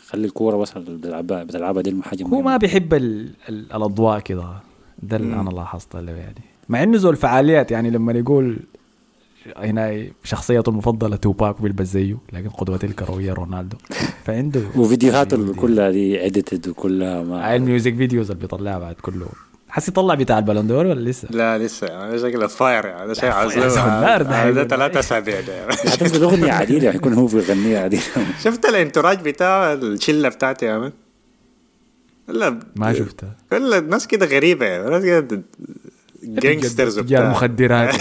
خلي الكورة بس بتلعبها بتلعبها دي حاجة هو. ما بيحب ال ال الأضواء كده. ده اللي أنا لاحظته له يعني. مع إنه زول فعاليات يعني لما يقول هنا شخصيته المفضلة توباك بيلبس زيه لكن قدوته الكرويه رونالدو. فعنده وفيديوهاته كلها دي edited وكلها ما ال music videos اللي بيطلعها بعد كله. حسي طلع بتاع البلندور ولا لسه؟ لا لسه. يعني. شكله fire يعني شيء عظيم حيقول. ثلاثة أسابيع ده حتنزل اغنيه عديله يكون هو بيغنيها عديله شفت ال entourage بتاع الشلة بتاعتي يا man لا ما شفتها. كل الناس كده غريبة يعني. ناس كده gangsters جا المخدرات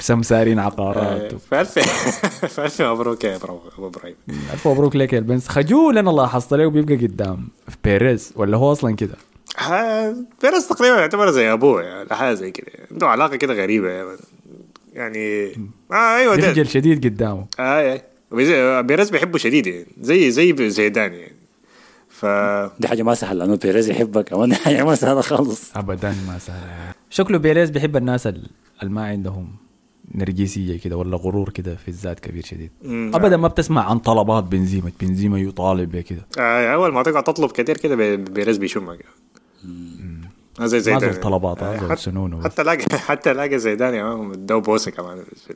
سمسارين عقارات. فألف فألف مبروك يا أبو إبراهيم. ألف مبروك لك يا البنس خجول أنا لاحظت له بيبقى قدام. في بيريز ولا هو أصلا كده؟ ها- بيرس تقريبا يعتبر زي أبوه يعني حاجة زي كده. عنده علاقة كده غريبة يعني, يعني آه أيوه ده. بيخجل شديد قدامه. آه آه. وبيز- بيريز بيحبه شديد يعني زي زي زيدان يعني. ف دي حاجة ما سهلة لأنه بيريز يحبك كمان دي حاجة ما سهلة خالص. ابدا ما سهل شكله بيريز بيحب الناس ال- اللي ما عندهم نرجسية كده ولا غرور كده في الذات كبير شديد. مم. ابدا ما بتسمع عن طلبات بنزيما بنزيما يطالب بكده آه أول ما تقعد تطلب كتير كده بي- بيريز بيشمك آه زي ما زيدان زول طلبات آه، آه، زول حتى-. حتى لاقي حتى لاقي زيدان يا مان ادوه بوسة كمان في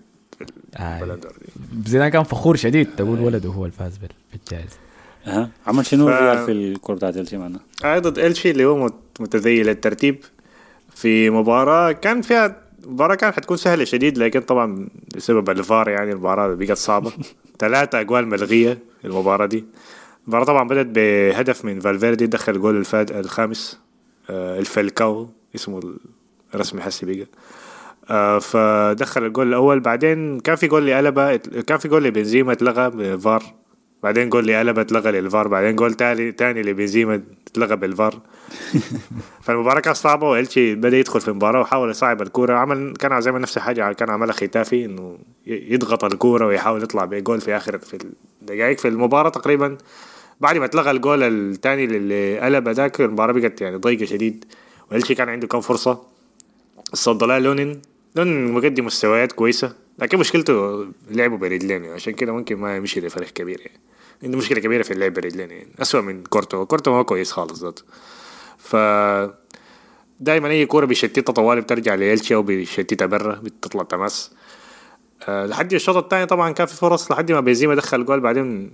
آه. البلندور دي. زيدان كان فخور شديد تقول ولده هو الفاز بال- بالجائزة. ها عمل شنو ف- في الكورة بتاعت إلشي معنا؟ آه ضد إلشي اللي هو مت- متذيل الترتيب في مباراة. كان فيها مباراة كانت حتكون سهلة شديد لكن طبعا بسبب الفار يعني المباراة بقت صعبة. ثلاثة أجوال ملغية المباراة دي. المباراة طبعا بدأت بهدف من فالفيردي دخل جول الفاد الخامس. آه الفالكون اسمه الرسمي حسي بقى آه فدخل الجول الأول بعدين كان في جول لألبا كان في جول لبنزيما اتلغى بفار بعدين جول لألبا اتلغى للفار بعدين جول تاني تاني لبنزيما اتلغى بالفار. فالمباراة كانت صعبة وإلتشي بدأ يدخل في المباراة وحاول يصعب الكورة. عمل كان زي ما نفس الحاجة كان عملها ختافي إنه ي- يضغط الكورة ويحاول يطلع بجول في آخر في الدقائق في المباراة تقريبا. بعد ما اتلغى الجول الثاني اللي قلب ذاك المباراة بقت يعني ضيقة شديد وإلتشي كان عنده كم فرصة. صد لها لونين. لونين مقدم مستويات كويسة لكن مشكلته لعبه برجلين يعني عشان كده ممكن ما يمشي لفريق كبير يعني. عنده مشكلة كبيرة في اللعب برجلين يعني أسوأ من كورتوا كورتوا ما كويس خالص ذاته. ف دائما أي كورة بيشتتها طوالي بترجع لإلشي أو بيشتتها برا بتطلع تماس. أه لحد الشوط الثاني طبعا كان في فرص لحد ما بنزيما دخل جول بعدين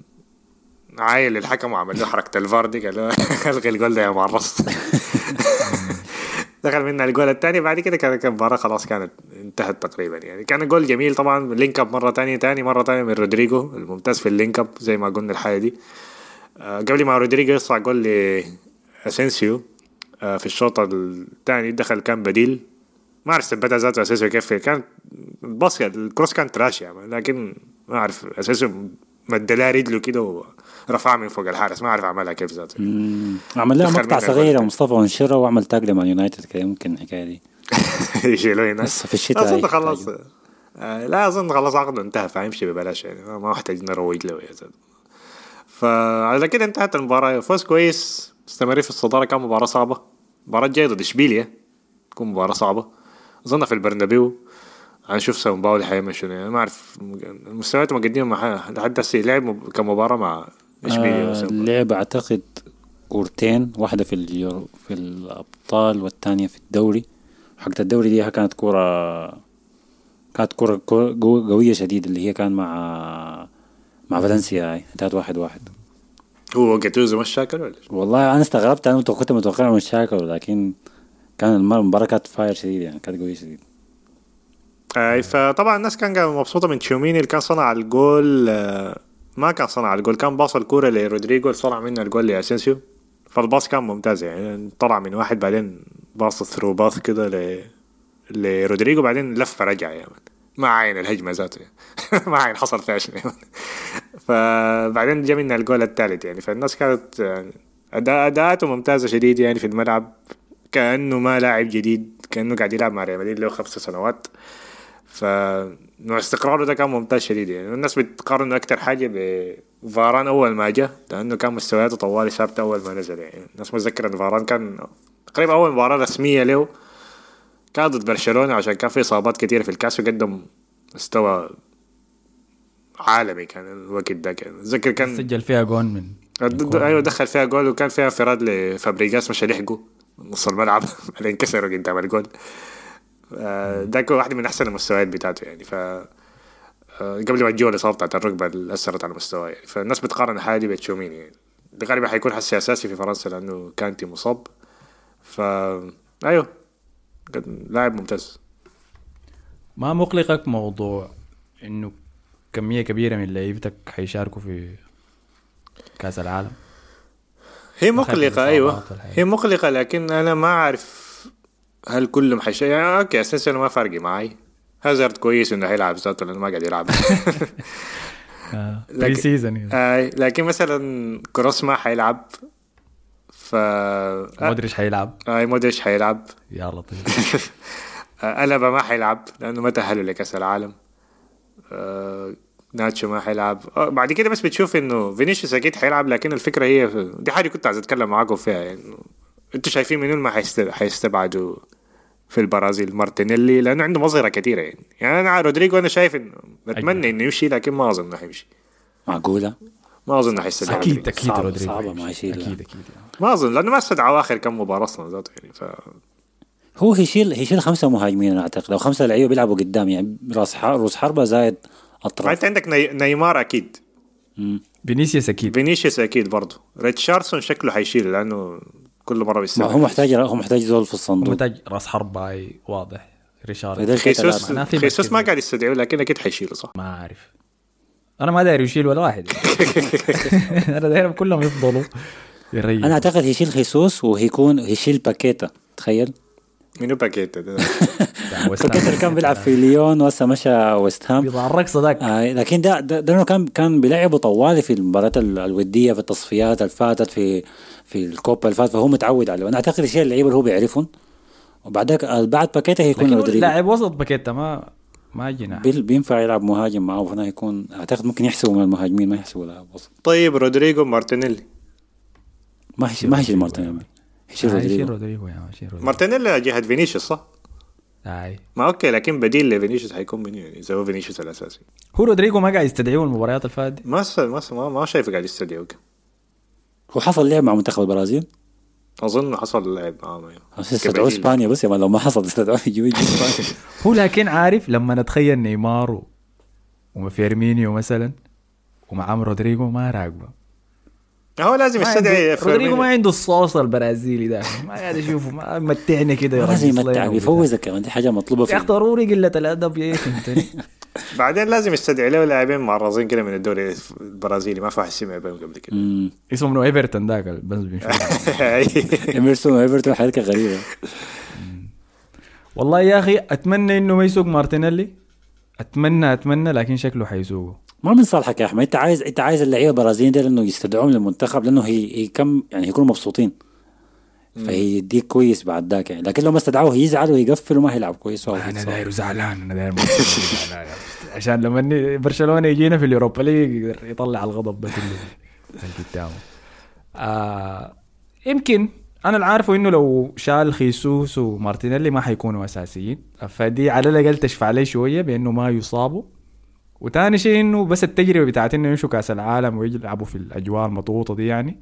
عاين للحكم وعمل له حركة الفار دي قال له ألغي الجول ده يا معرص دخل منها الجول الثاني بعد كده كانت المباراه خلاص كانت انتهت تقريبا يعني. كان جول جميل طبعا link up مرة ثانية ثاني مرة ثانية من رودريجو الممتاز في ال link up زي ما قلنا الحاجة دي. آه، قبل ما رودريجو يصنع جول لاسينسيو آه، في الشوط الثاني دخل كان بديل. ما أعرف ثبتها ذاته اسينسيو كيف كان ال pass ال cross كان trash يعني لكن ما أعرف اسينسيو مدلها رجله كده ورفعها من فوق الحارس ما أعرف عملها كيف ذاته. عمل لها مقطع صغير. مصطفى ونشرها وعمل تاج لمان يونايتد كده يمكن الحكاية دي. يشيلوه هناك. في الشتاء أظن هيك خلاص. آه، لا أظن خلاص عقده انتهى فهيمشي ببلاش يعني. ما- محتاج نروج له يا زلمة. فعلى كده انتهت المباراة. فوز كويس. استمر في الصدارة. كان مباراة صعبة. مباراة جاية ضد اشبيليا تكون مباراة صعبة. أظن في البرنابيو. هنشوف سان باولي حيعمل شنو يعني ما أعرف. المستويات مقدمة مع لحد هسه لعب مب- كمباراة مع اشبيليا آه. لعب أعتقد كورتين واحدة في اليورو في الأبطال والثانية في الدوري حقت الدوري دي كانت كورة كانت كورة كورة قو- قوية شديد اللي هي كان مع مع فالنسيا هاي انتهت واحد واحد هو جاتوزو مش شاكر ولا؟ والله أنا استغربت أنا كنت متوقع من شاكر لكن كان الم- المباراة كانت فاير شديد يعني كانت قوية شديد اي فطبعا الناس كان مبسوطة من تشواميني اللي كان صنع الجول آه، ما كان صنع الجول كان pass الكوره لرودريجو صنع منها الجول لأسينسيو. فال pass كان ممتاز يعني طلع من واحد بعدين pass through pass كده ل لرودريجو بعدين لف رجع من ما عاين الهجمة ذاته يعني. ما عاين حصل فيها يعني. فبعدين جا منها الجول الثالث يعني. فالناس كانت يعني أداء أداءاته ممتازة شديد يعني في الملعب. كأنه ما لاعب جديد كأنه قاعد يلعب مع ريال مدريد له خمس سنوات. فنوع استقراره ده كان ممتاز شديد يعني. الناس بتقارنه أكتر حاجة بفاران أول ما جاء لأنه كان مستوياته طوالي ثابتة أول ما نزل يعني. الناس متذكرة إن فاران كان تقريبا أول مباراة رسمية له كان ضد برشلونة عشان كان في إصابات كثيرة في الكاس وقدم مستوى عالمي كان الوقت ده كان. اتذكر كان سجل فيها جون من أيوه دخل فيها جول وكان فيها انفراد لفابريجاس مش لحقه نص الملعب بعدين كسروا قدام الجول ده كان واحد من أحسن المستويات بتاعته يعني. ف آه، قبل ما تجيه الاصابه بتاعت الركبة اللي أثرت على مستواه يعني. فالناس بتقارن حاجة بتشوميني يعني. ده غالبا حيكون حسي أساسي في فرنسا لأنه كانتي مصاب ف أيوه. لاعب ممتاز. ما مقلقك موضوع إنه كمية كبيرة من لعيبتك حيشاركوا في كأس العالم؟ هي الإصابات والحاجات. هي مقلقة لكن أنا ما أعرف هل كلهم حيش يعني okay أساسا ما فارقة معي. هازارد كويس إنه حيلعب ذاته لأنه ما قاعد يلعب. آه. pre season يعني. آه لكن مثلا كروس ما حيلعب. ف آه مودريتش حيلعب. مودريتش حيلعب. يا لطيف. آه ألابا ما حيلعب لأنه ما تأهلوا لكأس العالم. آه ناتشو ما حيلعب. آه بعد كده بس بتشوف إنه فينيسيوس أكيد حيلعب لكن الفكرة هي دي حاجة كنت عايز أتكلم معاكم فيها يعني أنتوا شايفين منو ما حيست- حيستبعدوا في البرازيل مارتينيلي لأنه عنده مظهرة كثيره يعني. يعني أنا رودريجو أنا شايف انه بتمنى إنه يمشي لكن ما أظن إنه حيمشي. معقولة؟ ما أظن إنه حيستدعي أكيد رودريجو. أكيد صعبة- رودريجو. صعبة يمشي. ما يشيل. أكيد أكيد. ما أظن لأنه ما استدعوا آخر كم مباراة أصلا ذاته يعني ف هو هيشيل هيشيل خمسة مهاجمين أنا أعتقد أو خمسة لعيبة بيلعبوا قدام يعني. راس روس حربة زايد ما أطراف. أنت عندك ني... نيمار أكيد. فينيسيوس أكيد. فينيسيوس أكيد برضه ريتشاردسون شكله حيشيل لأنه كل مرة ما بيستلم هو محتاج هو محتاج زول في الصندوق. محتاج راس حربة أي واضح. ريشارد خيسوس خيسوس ما. قاعد يستدعيه لكن أكيد حيشيله صح؟ ما أعرف. أنا ما داير يشيل ولا واحد. أنا داير كلهم يفضلوا. يريحوا أنا أعتقد هيشيل خيسوس وهيكون هيشيل باكيتا. تخيل. منو باكيتا؟ ده. باكيتا اللي كان بيلعب في ليون وهسه مشى ويست هام. بتاع الرقصه ذاك آه لكن ده ده, ده كان كان بيلعبوا طوالي في المباريات ال- الودية في التصفيات اللي فاتت في في الكوبا اللي فاتت فهو متعود عليه. وأنا أعتقد هيشيل اللعيبه اللي هو بيعرفهم. وبعدك بعد باكيتا هيكون رودريجو. لاعب وسط باكيتا ما ما جناح بينفع يلعب مهاجم معه فانا هيكون أعتقد ممكن يحسبوا من المهاجمين ما يحسبوا لاعب وسط. طيب رودريجو مارتينيلي. ما هيشيل ما هيشيل مارتينيلي. هيشيل آه، رودريجو. رودريجو مارتينيلي جهة فينيسيوس صح؟ آي. ما okay لكن بديل لفينيسيوس حيكون منو يعني اذا هو فينيسيوس الأساسي. هو رودريجو ما قاعد يستدعيه المباريات اللي فاتت ما. ما, ما شايفه قاعد يستدعيه هو حصل لعب مع منتخب البرازيل؟ أظن حصل لعب معاه ما بس استدعوه إسبانيا. بس يا مان لو ما حصل استدعوه يجيب يجي إسبانيا. هو لكن عارف لما نتخيل نيمار و- وفيرمينيو مثلا ومعهم رودريجو ما راكبه هو لازم يستدعي رودريجو ما. عنده الصوص البرازيلي ده. ما قاعد اشوفه ما متعني كده يا لازم رجل يمتع صلينا بيفوزك كمان دي حاجة مطلوبة يا أخي في ضروري قلة الأدب يا أخي أنت. بعدين لازم يستدعي له لاعبين معرضين كده من الدوري البرازيلي. ما فاح سمع بهم قبل كده. اسمه منو إيفرتون ذاك بس بنشوف ايمرسون وايفرتون حركه غريبة. والله يا أخي أتمنى إنه ما يسوق مارتينيلي. أتمنى أتمنى لكن شكله حيسوقه. ما من صالحك يا أحمد؟ إنت عايز إنت عايز اللعيبة البرازيليين دول إنه يستدعوهم للمنتخب لأنه هي, كم يعني يكونوا مبسوطين. فهيديك كويس بعد ذاك يعني. لكن لو ما استدعوه هيزعل ويقفل وما هيلعب كويس أنا. داير زعلان أنا داير زعلان عشان لما برشلونة يجينا في ال Europa League يقدر يطلع الغضب ده كله اللي قدامه. آه يمكن أنا اللي عارفه إنه لو شال خيسوس ومارتينيلي ما حيكونوا أساسيين. فدي على الأقل تشفع عليه شوية بإنه ما يصابوا. وتاني شيء إنه بس التجربة بتاعت إنه يمشوا كأس العالم ويلعبوا في الأجواء المضغوطه دي يعني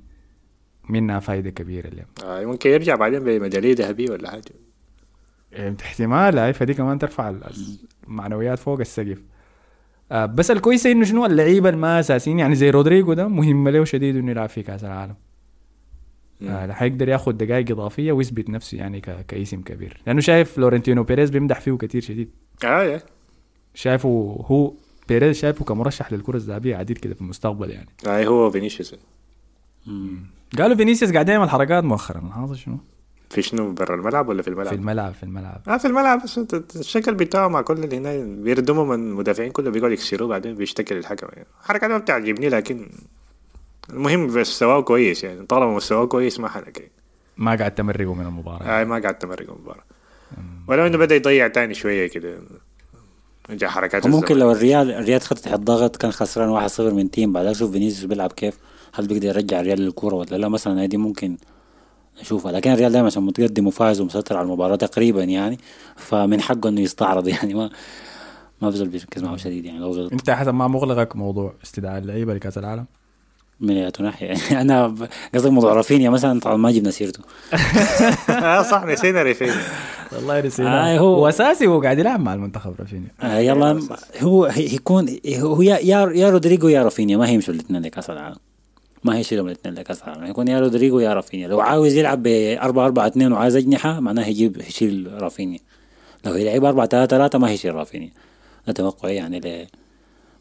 منها فايدة كبيرة لهم آه، ممكن يرجع بعدين بميداليه ذهبية ولا حاجة؟ إيه، احتمال هاي فدي كمان ترفع ال- المعنويات فوق السقف. آه بس الكويسة إنه شنو اللعيبة الما اساسيين يعني زي رودريجو ده مهم له شديد إنه يلعب في كأس العالم. آه حيقدر ياخذ دقائق إضافية ويثبت نفسه يعني ك... كاسم كبير. لأنه شايف فلورنتينو بيريز بيمدح فيه كثير شديد. آه. شايفه هو بيريز شايفه كمرشح للكرة الذهبية عديد كده في المستقبل يعني. آه هو فينيسيوس. قالوا فينيسيوس قاعد يعمل حركات مؤخرا حاصل شنو؟ في شنو برا الملعب ولا في الملعب؟ في الملعب في الملعب. آه في الملعب بس الشكل بتاعه مع كل اللي هنا بيردموا من المدافعين كله بيقعدوا يكسروه بعدين بيشتكي للحكم. يعني حركات ما بتعجبني لكن المهم مستواه كويس يعني. طالما مستواه كويس من حقه يعني. ما قاعد تمرقوا من المباراة. آه ما قاعد تمرق المباراة. ولو إنه بدأ يضيع تاني شوية كده. حركات ممكن. لو الريال الريال خد تحت ضغط كان خسران 1-0 من team بعدها شوف فينيسيوس بيلعب كيف هل بيقدر يرجع الريال للكورة ولا لا؟ مثلا هذه ممكن نشوفها لكن الريال دائما عشان متقدم وفايز ومسيطر على المباراة تقريبا يعني فمن حقه إنه يستعرض يعني ما ما بزول بيركز معه شديد يعني لو غلط. أنت هسه ما مقلقك موضوع استدعاء اللعيبة لكأس العالم؟ من اي ناحيه يعني أنا ب- قصدك موضوع رافينيا مثلا طبعا ما جبنا سيرته. آه صح نسينا ريفينيا والله نسينا. آه، هو- هو أساسي هو قاعد يلعب مع المنتخب رافينيا. آه يلا هو يكون هو يا يا يا رودريجو يا رافينيا ما هيمشوا الاثنين لكاس العالم. ما هيشيلهم الاثنين لكاس العالم. يكون يا رودريجو يا رافينيا. لو عاوز يلعب ب 4 4 2 وعايز أجنحة معناه هيجيب هيشيل رافينيا. لو يلعب 4 3 3 ما هيشيل رافينيا. ده توقعي يعني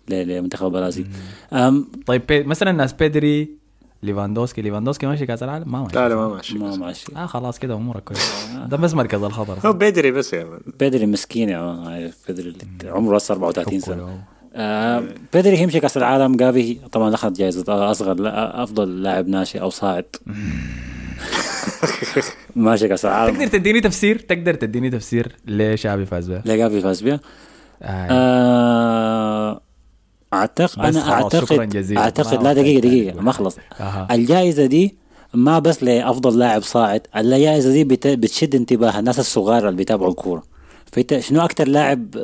لمنتخب البرازيل. أم طيب بي... مثلا ناس بيدري ليفاندوسكي. ليفاندوسكي ماشي كأس العالم؟ ما ماشي. لا لا ما ماشي. ما ماشي. آه خلاص كده أمورك كويسة. ده بس مركز الخطر هو بدري بس man بيدري مسكين يا man، عارف بيدري اللي عمره هسه 34 سنة. آه بيدري هيمشي كأس العالم. جافي طبعا أخذ جائزه أصغر أفضل لاعب ناشئ أو صاعد. ماشي كأس العالم. تقدر تديني تفسير؟ تقدر تديني تفسير ليه شعبي فاز بها ليه جافي فاز بها آه. آه اعتقد أنا اعتقد جزيلاً. أعتقد لا دقيقة دقيقة. ما خلص أها. الجائزة دي ما بس لأفضل لاعب صاعد الجائزة دي بت- بتشد انتباه الناس الصغار اللي بيتابعوا الكوره فانت شنو أكتر لاعب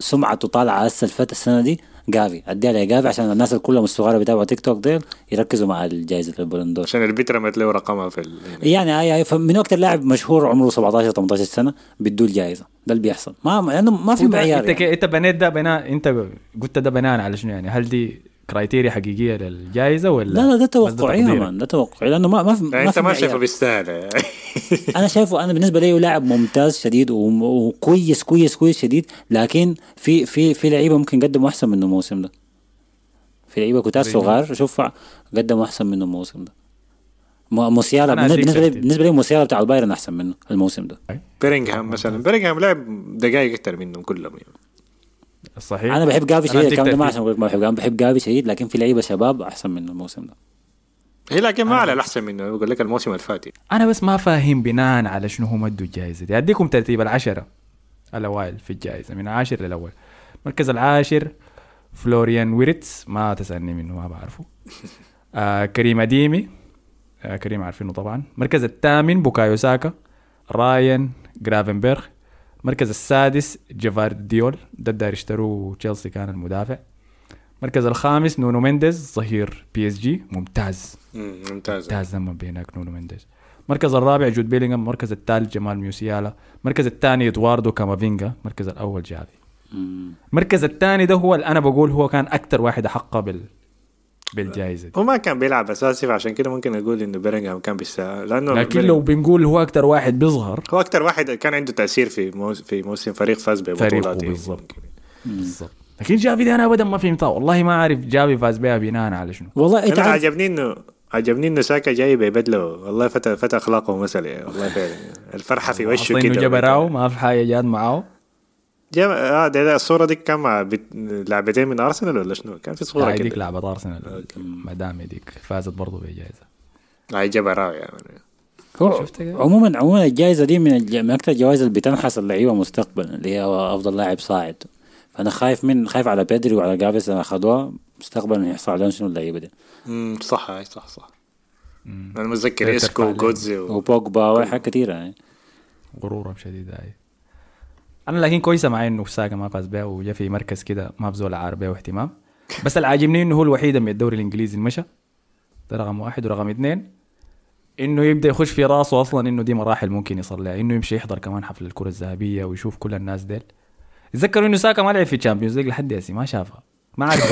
سمعته طالعة هسه الفترة السنة دي جافي أديها لجافي عشان الناس اللي كلهم الصغار بيتابعوا تيك توك ديل يركزوا مع الجائزة البلندور عشان البيت رمت له رقمها في ال... يعني اي اي فمن أكتر لاعب مشهور عمره 17 18 سنة بيدوا الجائزة ده اللي بيحصل ما لأنه ما في معيار أنت. يعني. أنت بنيت ده بناء أنت قلت ده بناء على شنو يعني هل دي criteria حقيقية للجائزة ولا لا لا ده توقعي ده توقعي لأنه ما ما في يعني ما أنت ما شايفه. بيستاهل. أنا شايفه أنا بالنسبة لي لاعب ممتاز شديد وكويس كويس كويس شديد لكن في في في لعيبة ممكن قدموا أحسن منه الموسم ده في لعيبة كتار صغار شوف قدموا أحسن منه الموسم ده موسيالا بالنسبة لي. بالنسبة لي موسيالا بتاع البايرن أحسن منه الموسم ده بيلينغهام مثلا بيلينغهام لعب دقائق أكثر منهم كلهم يعني. صحيح. أنا بحب جافي شديد الكلام ده ما. عشان ما بحب جافي بحب جافي شديد لكن في لعيبة شباب أحسن منه الموسم ده. هي لكن ما على الأحسن منه بقول لك الموسم الفات أنا بس ما فاهم بناء على شنو هم ادوا الجائزه دي. أديكم ترتيب العشرة الأوائل في الجائزه من العاشر للاول المركز العاشر فلوريان ويرتس ما تسألني منه ما بعرفه. آه كريم أديمي آه كريم عارفينه طبعا. المركز الثامن بوكايو ساكا رايان جرافنبرغ المركز السادس جافارديول ده الداير يشتروه تشيلسي كان المدافع. المركز الخامس نونو مينديز ظهير PSG. ممتاز. مم، ممتاز. ممتاز لما بينك نونو مينديز. المركز الرابع جود بيلينغهام. المركز الثالث جمال موسيالا المركز الثاني إدواردو كامافينجا المركز الأول جافي. المركز الثاني ده هو اللي أنا بقول هو كان أكثر واحد احق بال بالجائزه دي هو ما كان بيلعب أساسي فعشان كده ممكن أقول إنه بيرينغهام كان بيستاهل لأنه لكن لو بنقول هو أكثر واحد بيظهر. هو أكثر واحد كان عنده تأثير في موس... في موسم فريق فاز ببطولات بالضبط. بالضبط. لكن جافي دي أنا ابدا ما فهمتها والله ما أعرف جافي فاز بها بناء على شنو. والله أنا عارف عجبني انه عجبني إنه ساكا جاي بيبدله. والله فتى فتى أخلاقه مثل يعني. والله فعلا. الفرحة في وشه أصلا انه كده. جبراو ما في حاجة جات معاه جاب آه ده, ده الصورة دي كان مع بت... لاعبتين من ارسنال ولا شنو؟ كان في صورة هاي ديك كده لعبه ارسنال مدام ديك فازت برضه بجائزة. هاي جبراو يعني. شفت كده؟ عموما عموما الجائزة دي من الج... من أكثر الجوائز اللي بتنحس اللعيبة مستقبلا اللي هي أفضل لاعب صاعد. فأنا خايف من خايف على بيدري وعلى جافيس لما اخذوها مستقبلا يحصل عليهم شنو اللعيبة دي؟ امم صح هاي صح صح. أنا متذكر إسكو. وجوتزه و... وبوجبا وحاجات كثيره يعني غرورا شديد هاي. أنا لكن كويسة معي إنه ساكا ما فاز بها وجا في مركز كده ما بزول عارف بها واهتمام بس اللي عاجبني إنه هو الوحيد من الدوري الإنجليزي اللي مشى ده رقم واحد ورقم اثنين. إنه يبدأ يخش في راسه أصلا إنه دي مراحل ممكن يصل لها. إنه يمشي يحضر كمان حفل الكرة الذهبية ويشوف كل الناس ديل. تذكروا إنه ساكا ما لعب في Champions League لحد هسه ما شافها. ما عارف.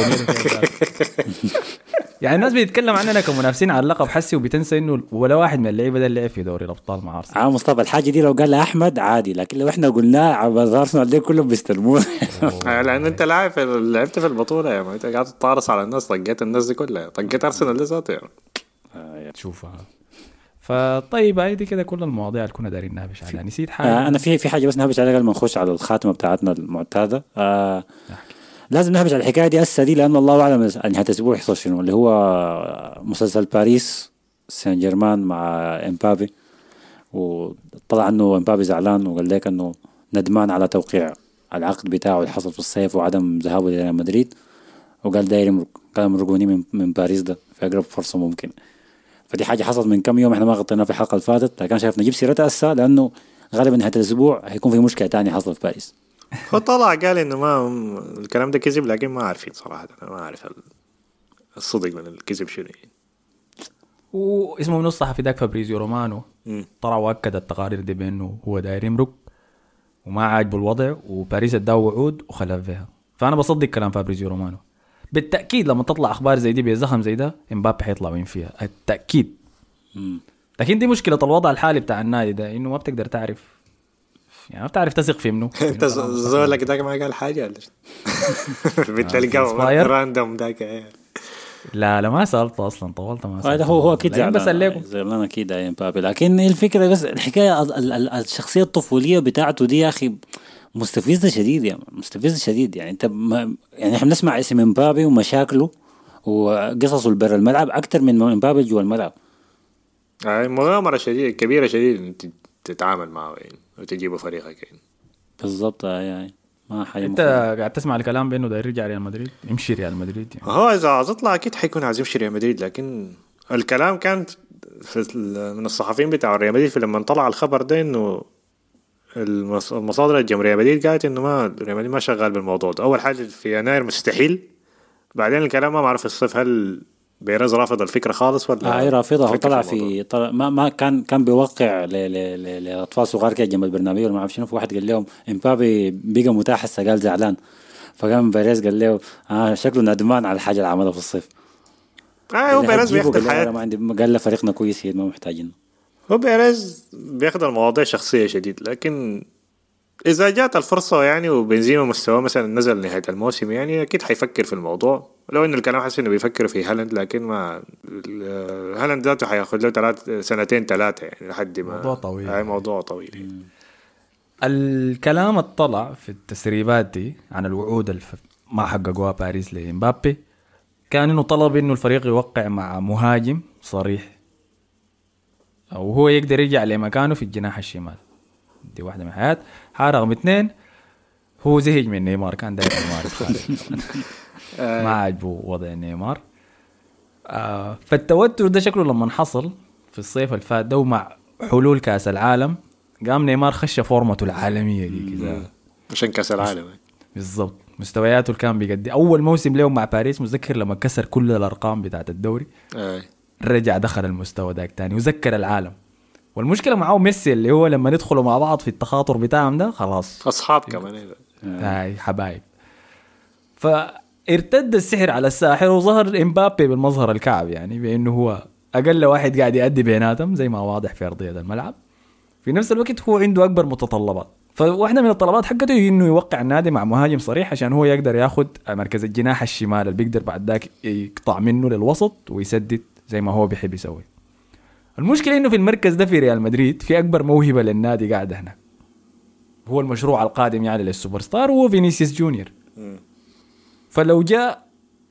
يعني الناس بيتكلم عننا كمنافسين على اللقب حسي وبتنسى إنه ولا واحد من اللعيبة ده اللي لعب في دوري الأبطال مع أرسنال. عام مصطفى الحاجة دي لو قالها أحمد عادي لكن لو إحنا قلناها على أرسنال دي كلهم بيستلموها آه، لأن أنت لاعب لعبت في البطولة يا أنت قاعد تطارس على الناس طقيت الناس دي كلها طقيت أرسنال دي ذاته يعني تشوفها فطيب هاي دي كده كل المواضيع اللي كنا دايرين نهبش عليها. نسيت حاجة؟ آه أنا في في حاجة بس نهبش عليها قبل ما نخش على الخاتمه بتاعتنا المعتادة. آه لازم نهبش على الحكاية دي هسه دي لأنه الله أعلم نهايه الأسبوع يحصل شنو اللي هو مسلسل باريس سان جيرمان مع إمبابي. وطلع إنه إمبابي زعلان وقال لك إنه ندمان على توقيع العقد بتاعه اللي حصل في الصيف وعدم ذهابه لريال مدريد. وقال داير قال مرقوني من, من باريس ده في اقرب فرصة ممكن. فدي حاجة حصلت من كم يوم إحنا ما غطيناها في الحلقة اللي فاتت لكن شايف نجيب سيرتها هسه لأنه غالبا نهاية الأسبوع هيكون في مشكلة تانية حصلت في باريس. هو طلع قال إنه ما الكلام ده كذب لكن ما عارفين صراحة أنا ما أعرف الصدق من الكذب شنو. يعني. واسمه من الصحفي ذاك؟ فابريزيو رومانو. طلع وأكد التقارير دي بأنه هو داير يمرق وما عاجبه الوضع وباريس اداه وعود وخلف فيها. فأنا بصدق كلام فابريزيو رومانو. بالتأكيد لما تطلع أخبار زي دي بزخم زي ده إمبابي حيطلع وين فيها. التأكيد. لكن دي مشكلة الوضع الحالي بتاع النادي ده إنه ما بتقدر تعرف يعني ما بتعرف تثق في منه انت زولك ذاك ما قال حاجة ولا بتلقاه راندوم ذاك لا لا ما سألته أصلا طولت ما سألته. هو هو أكيد زعلان. بسلكم زعلان أكيد يا امبابي لكن الفكرة بس الحكاية الشخصية الطفولية بتاعته دي يا أخي مستفزة شديد يعني مستفزة شديد. يعني أنت ما يعني إحنا بنسمع اسم امبابي ومشاكله وقصصه برا الملعب أكثر من امبابي جوا الملعب. هاي مغامرة شديده كبيرة شديده انت تتعامل معه يعني. وتجيبه فريقك يعني. بالضبط هاي هاي ما حي انت قاعد تسمع الكلام بأنه داير يرجع ريال مدريد؟ يمشي ريال مدريد يعني. هو إذا عايز يطلع أكيد حيكون عايز يمشي ريال مدريد لكن الكلام كان في من الصحفيين بتاع ريال مدريد لما طلع الخبر ده إنه المصادر الجمهورية مدريد قالت إنه ما ريال مدريد ما شغال بالموضوع ده. أول حاجة في يناير مستحيل بعدين الكلام ما معروف الصيف هل بيريز رافض الفكرة خالص ولا أي رافضها. هو طلع في طلع ما ما كان كان بيوقع لأطفال صغار كده جنب البرنابيو ما اعرف شنو. في واحد قال لهم امبابي بقى متاح هسه قال زعلان. فقام بيريز قال له آه شكله ندمان على الحاجة اللي عملها في الصيف. آه هو بيريز بياخد الحياة ما عندي قال له فريقنا كويس ما محتاجين هو بيريز بياخد المواضيع شخصية شديد لكن إذا جات الفرصة يعني وبنزيما مستواه مثلا نزل نهاية الموسم يعني أكيد حيفكر في الموضوع. لو إن الكلام حاسس إنه بيفكر في هالاند لكن ما هالاند ذاته حياخد له ثلاث سنتين ثلاثة يعني لحد ما موضوع طويل. هاي موضوع طويل. يعني. الكلام الطلع في التسريبات دي عن الوعود اللي ما حققوها باريس لإمبابي كان إنه طلب إنه الفريق يوقع مع مهاجم صريح. وهو يقدر يرجع لمكانه في الجناح الشمال. دي واحدة من الحياة. حاجة رقم اثنين هو زهج من نيمار كان داير نيمار. ما عجبه وضع نيمار. آه فالتوتر ده شكله لما حصل في الصيف اللي فات ده ومع حلول كأس العالم قام نيمار خش فورمته العالمية دي كذا. عشان كأس العالم. بالضبط. مستوياته اللي كان بيقدم أول موسم له مع باريس متذكر لما كسر كل الأرقام بتاعت الدوري؟ أي. رجع دخل المستوى ذاك تاني وذكر العالم. والمشكلة معاه ميسي اللي هو لما يدخلوا مع بعض في التخاطر بتاعهم ده خلاص. اصحاب كمان هاي حبايب. فارتد السحر على الساحر وظهر إمبابي بالمظهر الكعب يعني بإنه هو أقل واحد قاعد يأدي بيناتهم زي ما واضح في أرضية الملعب. في نفس الوقت هو عنده أكبر متطلبات. فواحدة من الطلبات حقته إنه يوقع النادي مع مهاجم صريح عشان هو يقدر ياخذ مركز الجناح الشمال اللي بيقدر بعد ذاك يقطع منه للوسط ويسدد زي ما هو بيحب يسوي. المشكلة إنه في المركز ده في ريال مدريد في أكبر موهبة للنادي قاعدة هناك هو المشروع القادم يعني للسوبر ستار وهو فينيسيوس جونيور. فلو جاء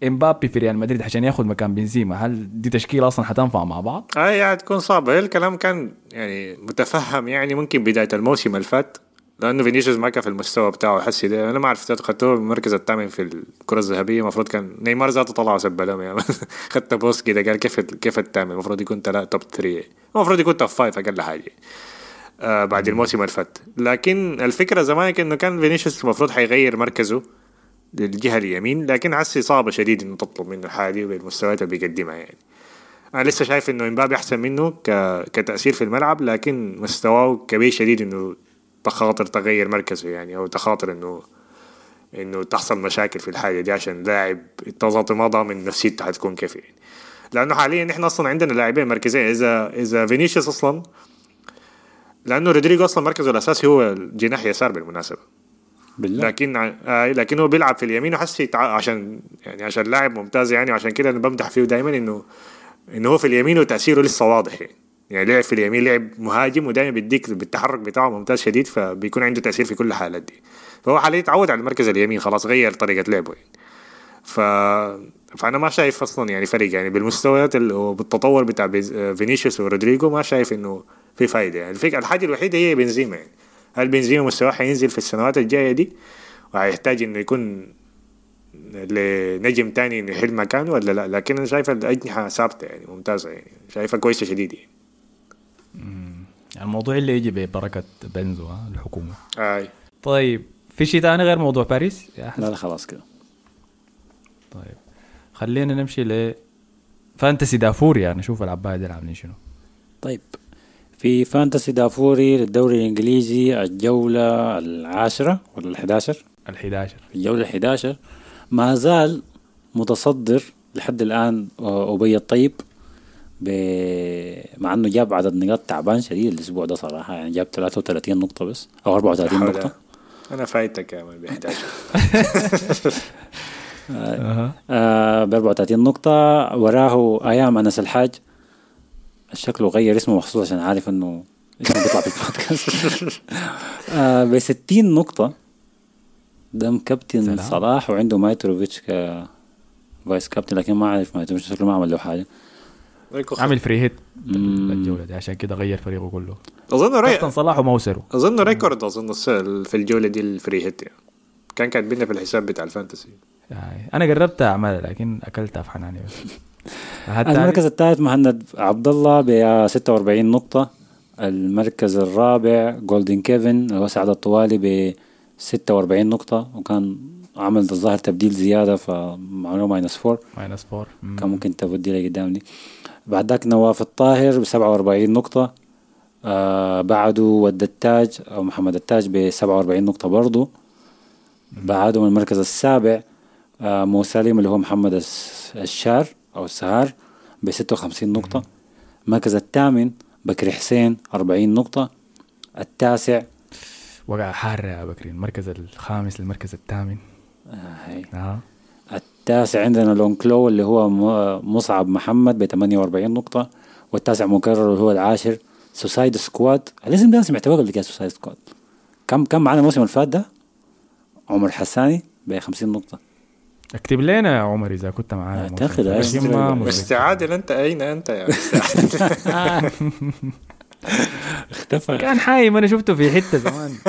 إمبابي في ريال مدريد عشان ياخذ مكان بنزيما هل دي تشكيلة أصلا حتنفع مع بعض؟ اي يعني تكون صعبة. الكلام كان يعني متفهم يعني ممكن بداية الموسم اللي فات. لأنه فينيسيوس ما كان في المستوى بتاعه حسي ده أنا ما عرفت أخذته المركز الثامن في الكرة الذهبية. المفروض كان نيمار ذاته طلع وسب لهم يعني اخذت post كده قال كيف كيف الثامن؟ المفروض يكون top 3 المفروض يكون توب 5 أقل حاجة. آه بعد الموسم اللي فات لكن الفكرة زمان إنه كان فينيسيوس المفروض حيغير مركزه للجهة اليمين لكن حسي صعبه شديد إنه تطلب منه الحاجة دي بالمستويات اللي بيقدمها يعني. أنا لسه شايف إنه إمبابي أحسن منه ك... كتأثير في الملعب لكن مستواه كبير شديد إنه تخاطر تغير مركزه يعني أو تخاطر إنه إنه تحصل مشاكل في الحاجة دي عشان لاعب ما ضامن نفسيته حتكون كيف يعني. لأنه حاليا إحنا أصلا عندنا لاعبين مركزين. إذا إذا فينيسيوس أصلا لأنه رودريجو أصلا مركزه الأساسي هو جناح يسار بالمناسبة. بالله. لكن آه لكن هو بيلعب في اليمين وحسي عشان يعني عشان لاعب ممتاز يعني وعشان كده أنا بمدح فيه دائما إنه إنه هو في اليمين وتأثيره لسه واضح يعني. يعني لعب في اليمين لعب مهاجم ودائما بيديك بالتحرك بتاعه ممتاز شديد فبيكون عنده تأثير في كل الحالات دي. فهو حاليا تعود على المركز اليمين خلاص غير طريقة لعبه يعني. ف فأنا ما شايف أصلا يعني فرق يعني بالمستويات ال- وبالتطور بتاع فينيسيوس ورودريجو ما شايف إنه في فايدة يعني. الفكرة الحاجة الوحيدة هي بنزيما يعني. هل بنزيما مستواه حينزل في السنوات الجاية دي؟ وهيحتاج إنه يكون لنجم تاني يحل مكانه ولا لا؟ لكن أنا شايف الاجنحه ثابتة يعني ممتازة يعني. شايفها كويسة شديد يعني. الموضوع اللي يجي ببركة بنزو الحكومة. آي. طيب في شيء ثاني غير موضوع باريس؟ يا؟ لا لا خلاص كده. طيب خلينا نمشي ل Fantasy دافور يعني نشوف العباية دي عاملين شنو. طيب في Fantasy دافوري للدوري الإنجليزي الجولة العاشرة ولا الحداشر؟ ال 11 في الجولة الحداشر. ما زال متصدر لحد الآن آه، أبي الطيب. ب... مع إنه جاب عدد نقاط تعبان شديد الأسبوع ده صراحة يعني جاب 33 نقطة بس أو 34 حول- نقطة. أنا فايتك يا man ب 11 أها ب 34 نقطة. وراه أيام أنس الحاج. شكله غير اسمه مخصوص عشان عارف إنه اسمه بيطلع في البودكاست. آه ب 60 نقطة. ده كابتن. صلاح وعنده مايتروفيتش ك vice captain لكن ما أعرف مايتروفيتش شكله ما عمل له حاجة. عامل free hit. الجوله دي عشان كده غير فريقه كله. أظن ري... كابتن صلاح وموسره أظن record أظن في الجولة دي ال free hit يعني. كان كاتبينها في الحساب بتاع ال Fantasy. يعني أنا جربت اعملها لكن اكلتها في حناني بس المركز الثالث مهند عبد الله ب 46 نقطة. المركز الرابع Golden كيفن اللي هو سعد الطوالي ب 46 نقطة. وكان عمل الظاهر تبديل زيادة فمعلومة minus four minus four مم. كان ممكن تبدي لقدام دي. بعد ذاك نواف الطاهر ب 47 نقطة. آه بعده ود التاج أو محمد التاج ب 47 نقطة برضو. بعده من المركز السابع آه مو سالم اللي هو محمد الس- الشار أو السهار ب 56 نقطة. المركز الثامن بكري حسين 40 نقطة. التاسع وقع حار يا بكري. المركز الخامس للمركز الثامن. آه هي. آه. التاسع عندنا لونكلو اللي هو مصعب محمد ب 48 نقطة والتاسع مكرر اللي هو العاشر Suicide Squad الاسم ده سمعته قبل كده Suicide Squad كم كم معانا الموسم اللي فات ده؟ عمر حساني ب 50 نقطة اكتب لنا يا عمر إذا كنت معانا آه، الموسم. تاخد لكن عايز ما تلعب. مدرك. بس عادل أنت اين أنت يا أستاذ؟ اختفى كان حايم أنا شفته في حتة زمان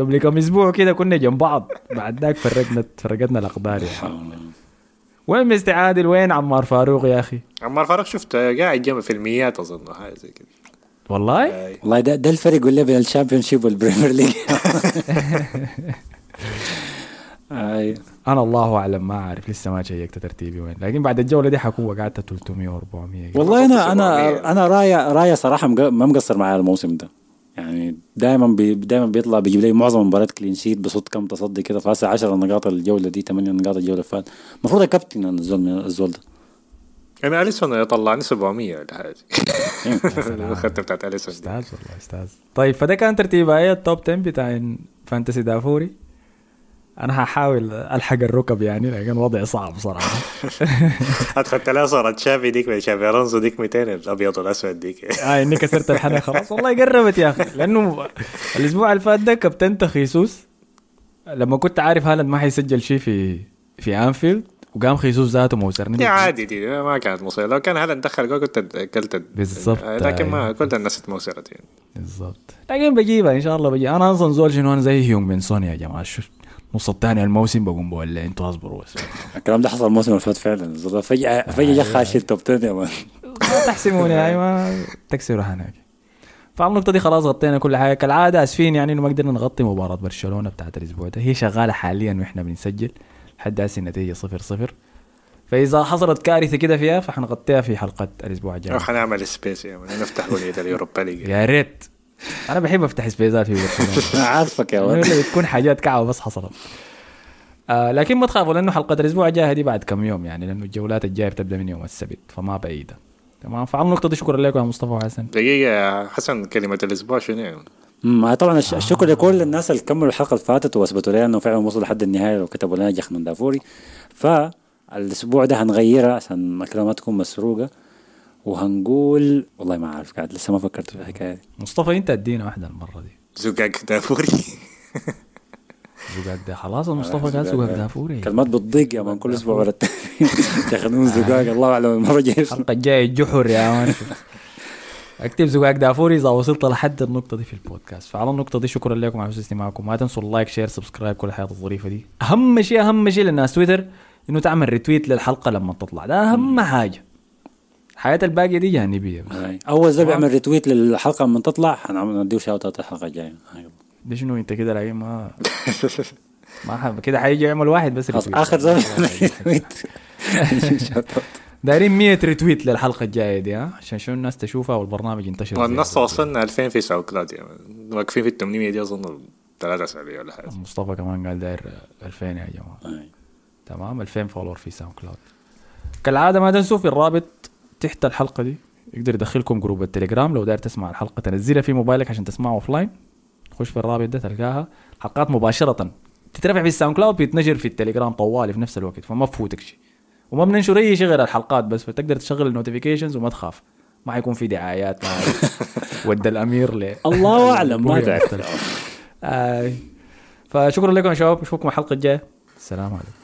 قبل كم أسبوع كده كنا جنب بعض. بعد ذاك فرقنا فرقتنا الاقدار يعني. وين مستر عادل وين عمار فاروق يا أخي؟ عمار فاروق شفته قاعد جنب في الميات أظن حاجة زي كده. والله؟ آي. والله ده ده الفرق ولا بين ال Championship وال Premier League. أنا الله أعلم ما عارف لسه ما شيكت ترتيبي وين. لكن بعد الجولة دي حكون وقعت 300 و400 والله أنا 700. أنا أنا رايا رايا صراحة ما مقصر معايا الموسم ده. يعني دائما بي دائما بيطلع بيجيب لي معظم المباريات clean sheet بصوت كم تصدي كده فهسه 10 نقاط الجولة دي 8 نقاط الجولة اللي فاتت. المفروض الكابتن أنا الزول من الزول ده. أنا أليسون يطلعني 700 ولا حاجة. الخطة بتاعت أليسون دي. أستاذ والله أستاذ. طيب فده كان ترتيب آية ال top 10 بتاع Fantasy دافوري. أنا هحاول ألحق الركب يعني لكن وضعي صعب صراحة ادخلت لها صورة شافي ديك من شافي الونزو ديك 200 الأبيض والأسود ديك. آه اني كسرت الحنة خلاص. والله قربت يا أخي لأنه الأسبوع اللي فات ده كابتنت خيسوس لما كنت عارف هالاند ما حيسجل شيء في في أنفيلد وقام خيسوس ذاته موسرني دي عادي دي ما كانت مصيبة. لو كان هذا دخل جول كنت اكلت بالضبط. لكن ما. كنت الناس موسرت يعني. بالضبط. لكن بجيبها إن شاء الله بجيبها أنا أصلا زول شنو؟ أنا زي هيونغ مين سون يا جماعة. شو النص الثاني الموسم بقوم بقول له أنتوا اصبروا بس. الكلام ده حصل الموسم اللي فات فعلا. الزول ده فجأة فجأة. جا خاش ال top 10 يا man. ما تحسبوني هاي ما تكسروا هناك. فعلى النقطة دي خلاص غطينا كل حاجة. كالعادة أسفين يعني إنه ما قدرنا نغطي مباراة برشلونة بتاعت الأسبوع ده. هي شغالة حاليا وإحنا بنسجل. لحد هسه النتيجة صفر صفر. فإذا حصلت كارثة كده فيها فحنغطيها في حلقة الأسبوع الجاي. حنعمل space يا man. نفتح ال Europa League. يا ريت. أنا بحب أفتح سبيزات في أنا عارفك يا ولا بتكون حاجات كعبة بس حصلت. آه لكن ما تخافوا لأنه حلقة الأسبوع الجاي دي بعد كم يوم يعني لأنه الجولات الجاية بتبدأ من يوم السبت فما بعيدة. تمام؟ فعلى النقطة دي شكرا لكم يا مصطفى وحسن. دقيقة يا حسن كلمة الأسبوع شنو يعني؟ أمم، طبعا الش- الشكر لكل الناس اللي كملوا الحلقة اللي فاتت وأثبتوا لنا إنه فعلا وصلوا لحد النهاية وكتبوا لنا جخ من دافوري. فالأسبوع ده هنغيرها عشان الكلام ما تكون مسروقة. وهنقول والله ما عارف قاعد لسه ما فكرت في الحكاية دي. مصطفى أنت أدينا واحدة المرة دي. زقاق دافوري. زقاق ده خلاص مصطفى قال زقاق دافوري. كل مالها بتضيق يا man كل أسبوع ورا التاني تاخذون زقاق الله أعلم المره الجايه الحلقة الجايه جحر يا man أكتب زقاق دافوري إذا وصلت لحد النقطة دي في البودكاست. فعلى النقطة دي شكرا لكم على حسن استماعكم. ما تنسوا ال like share subscribe كل الحياة الظريفة دي. أهم شيء أهم شيء للناس تويتر إنه تعمل retweet للحلقة لما تطلع. ده أهم حاجة. الحاجات الباقية دي جانبية. أول زول بيعمل retweet للحلقة لما تطلع هنديه shout out الحلقة الجاية. ده شنو أنت كده لاقي ما ما حب كده حيجي يعمل واحد بس retweet. آخر زول retweet دايرين 100 retweet للحلقة الجاية دي ها عشان شو الناس تشوفها والبرنامج ينتشر والنص زيادة. وصلنا 2000 في SoundCloud يعني واقفين في ال 800 دي أظن ثلاث اسابيع ولا حاجة مصطفى كمان قال داير 2000 يا جماعة. تمام 2000 follower في SoundCloud كالعادة ما تنسوا في الرابط تحت الحلقة دي. يقدر يدخلكم جروب التليجرام. لو داير تسمع الحلقة تنزلها في موبايلك عشان تسمعها offline خش في الرابط ده تلقاها. حلقات مباشرة. تترفع في ال SoundCloud بيتنشر في التليجرام طوالي في نفس الوقت فما بفوتك شيء. وما بننشر أي شيء غير الحلقات بس فتقدر تشغل ال notifications وما تخاف. ما حيكون في دعايات ما. ود الأمير ل الله أعلم ما تعرف. آي. فشكرا لكم يا شباب. أشوفكم الحلقة الجاية. السلام عليكم.